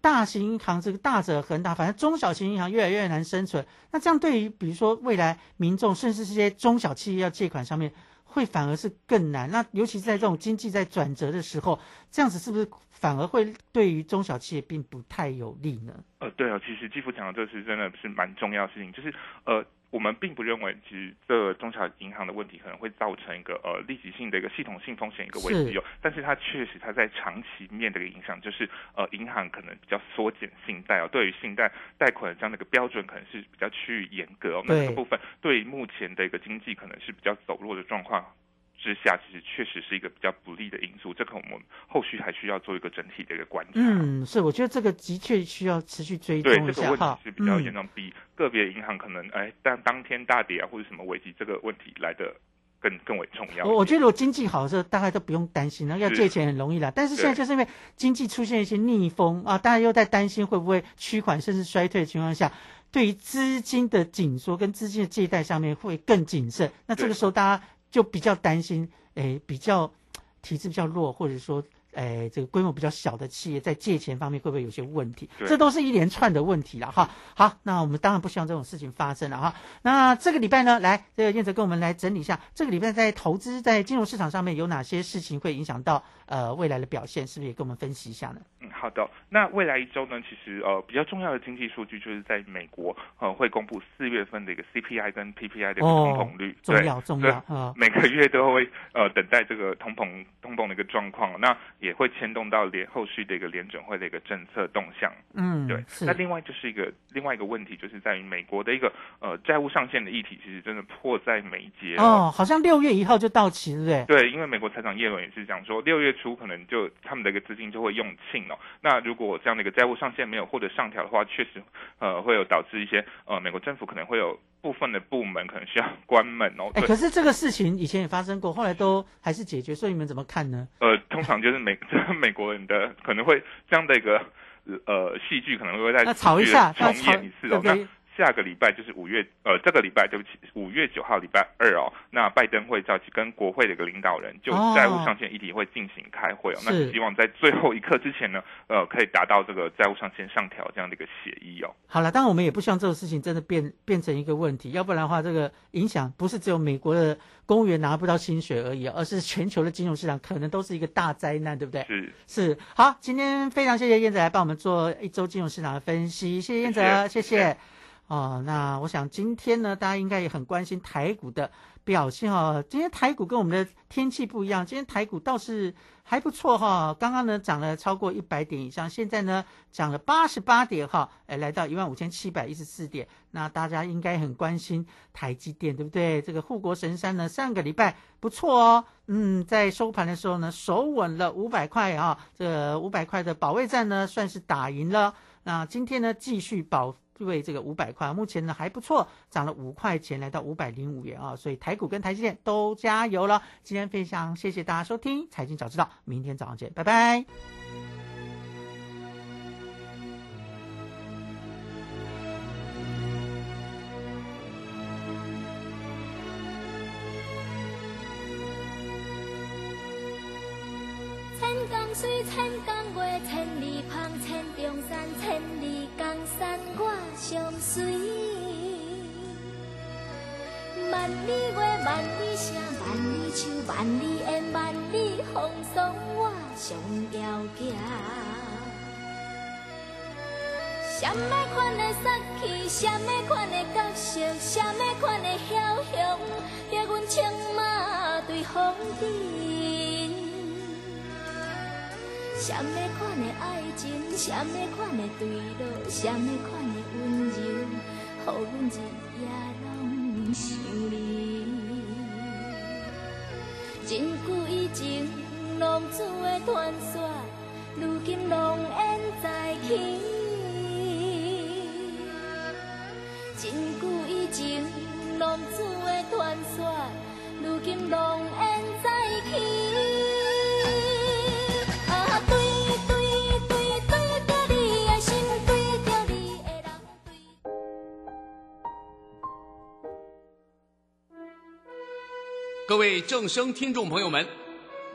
大型银行这个大者恒大，反正中小型银行越来越难生存。那这样对于比如说未来民众，甚至是这些中小企业要借款上面，会反而是更难。那尤其是在这种经济在转折的时候，这样子是不是反而会对于中小企业并不太有利呢？呃，对哦，其实季夫讲的这是真的是蛮重要的事情，就是呃，我们并不认为其实这中小银行的问题可能会造成一个呃立即性的一个系统性风险一个危机哦，但是它确实它在长期面的一个影响就是呃银行可能比较缩减信贷哦，对于信贷贷款的这样的一个标准可能是比较趋于严格哦，那这个部分对于目前的一个经济可能是比较走弱的状况。之下，其实确实是一个比较不利的因素，这个我们后续还需要做一个整体的一个观察。嗯，是，我觉得这个的确需要持续追踪对一下这个问题。是比较嗯严重，比个别银行可能哎当当天大跌啊或者什么危机，这个问题来的更更为重要。我我觉得如果经济好的时候，大概都不用担心了，要借钱很容易啦。但是现在就是因为经济出现一些逆风啊，大家又在担心会不会趋缓甚至衰退的情况下，对于资金的紧缩跟资金的借贷上面会更谨慎。那这个时候大家就比较担心，诶，比较体质比较弱，或者说。诶，这个规模比较小的企业在借钱方面会不会有些问题？对这都是一连串的问题了哈。好，那我们当然不希望这种事情发生了哈。那这个礼拜呢，来这个燕泽跟我们来整理一下，这个礼拜在投资在金融市场上面有哪些事情会影响到呃未来的表现？是不是也跟我们分析一下呢？嗯，好的。那未来一周呢，其实呃比较重要的经济数据就是在美国呃会公布四月份的一个 CPI 跟 PPI 的通膨率，对重要重要啊。每个月都会呃等待这个通膨通膨的一个状况。那也会牵动到联后续的一个联准会的一个政策动向。嗯，对。那另外就是一个另外一个问题，就是在于美国的一个呃债务上限的议题，其实真的迫在眉睫哦，好像六月一号就到期，对不对？对，因为美国财长耶伦也是讲说，六月初可能就他们的一个资金就会用罄哦。那如果这样的一个债务上限没有获得上调的话，确实呃会有导致一些呃美国政府可能会有部分的部门可能需要关门哦。哎，对可是这个事情以前也发生过，后来都还是解决，所以你们怎么看呢？呃，通常就是美 美国人的可能会这样的一个呃戏剧可能会在那吵一下重演一次下个礼拜就是五月呃这个礼拜对不起五月九号礼拜二哦，那拜登会召集跟国会的一个领导人就哦债务上限议题会进行开会哦。那是希望在最后一刻之前呢，呃可以达到这个债务上限上调这样的一个协议哦。好了，当然我们也不希望这个事情真的变变成一个问题，要不然的话，这个影响不是只有美国的公务员拿不到薪水而已，而是全球的金融市场可能都是一个大灾难，对不对？是是。好，今天非常谢谢燕子来帮我们做一周金融市场的分析，谢谢燕子，谢谢谢哦，那我想今天呢，大家应该也很关心台股的表现哈、今天台股跟我们的天气不一样，今天台股倒是还不错哈、刚刚呢涨了超过一百点以上，现在呢涨了八十八点哈，哎，来到一万五千七百一十四点。那大家应该很关心台积电，对不对？这个护国神山呢，上个礼拜不错哦，嗯，在收盘的时候呢，守稳了五百块啊，这五百块的保卫战呢，算是打赢了。那今天呢，继续保为这个五百块，目前呢还不错，涨了五块钱，来到五百零五元啊。所以台股跟台积电都加油了。今天非常谢谢大家收听《财经早知道》，明天早上见，拜拜。水，千江月，千里旁，千重山，千里江山我相随。万里月，万里声，万里树，万里烟，万里风霜，我上条行。什么款的杀气，什么款的角色，什么款的枭雄，逼阮青马对风尘。什么款的爱情，什么款的对路，什么款的温柔，予阮日夜拢想你。真久以前，浪子的传说，如今浓烟再起。真久以前，浪子的传说，如今浓烟再起。各位正声听众朋友们，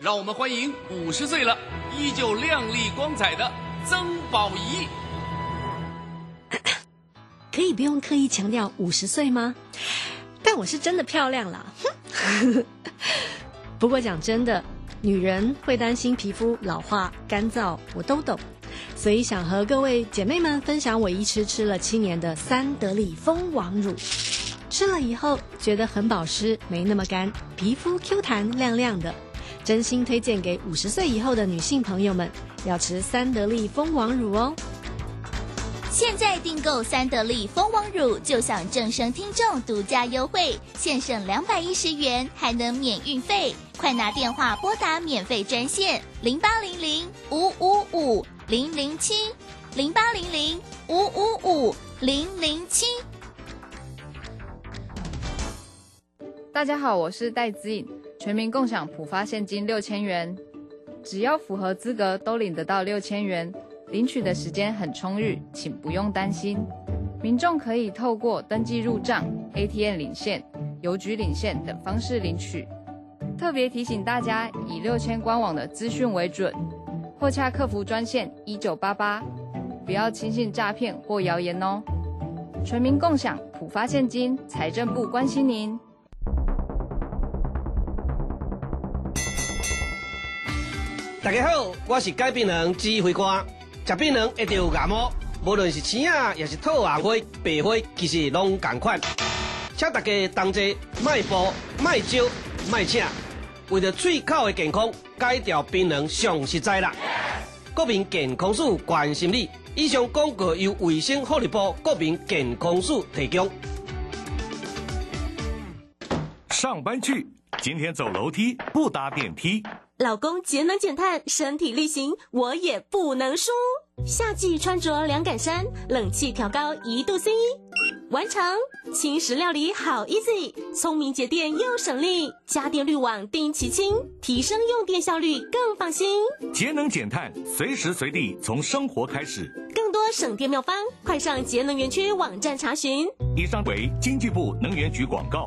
让我们欢迎五十岁了依旧靓丽光彩的曾宝仪。可以不用刻意强调五十岁吗？但我是真的漂亮了。不过讲真的，女人会担心皮肤老化、干燥，我都懂。所以想和各位姐妹们分享我一吃吃了七年的三得利蜂王乳，吃了以后觉得很保湿，没那么干，皮肤 Q 弹亮亮的。真心推荐给五十岁以后的女性朋友们，要吃三得利蜂王乳哦。现在订购三得利蜂王乳，就享正声听众独家优惠，现省两百一十元，还能免运费。快拿电话拨打免费专线零八零零五五五零零七零八零零五五五零零七。大家好，我是戴子颖，全民共享普发现金六千元，只要符合资格都领得到六千元，领取的时间很充裕，请不用担心。民众可以透过登记入账、ATM 领现、邮局领现等方式领取。特别提醒大家，以六千官网的资讯为准，或洽客服专线一九八八，不要轻信诈骗或谣言哦。全民共享普发现金，财政部关心您。大家好，我是改变人指挥官。食槟榔一定有牙毛，无论是青啊，也是透牙灰、白灰，其实拢同款。请大家同齐，卖步、卖招、卖请，为了喙口的健康，戒掉槟榔上实在啦。国民健康署关心你。以上广告由卫生福利部国民健康署提供。上班去，今天走楼梯不搭电梯。老公节能减碳，身体力行，我也不能输。夏季穿着凉感衫，冷气调高一度 C，完成。轻食料理好 easy，聪明节电又省力，家电滤网定期清，提升用电效率更放心。节能减碳，随时随地从生活开始。更多省电妙方，快上节能园区网站查询。以上为经济部能源局广告。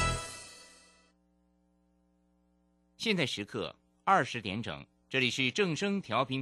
现在时刻二十点整，这里是正声调频。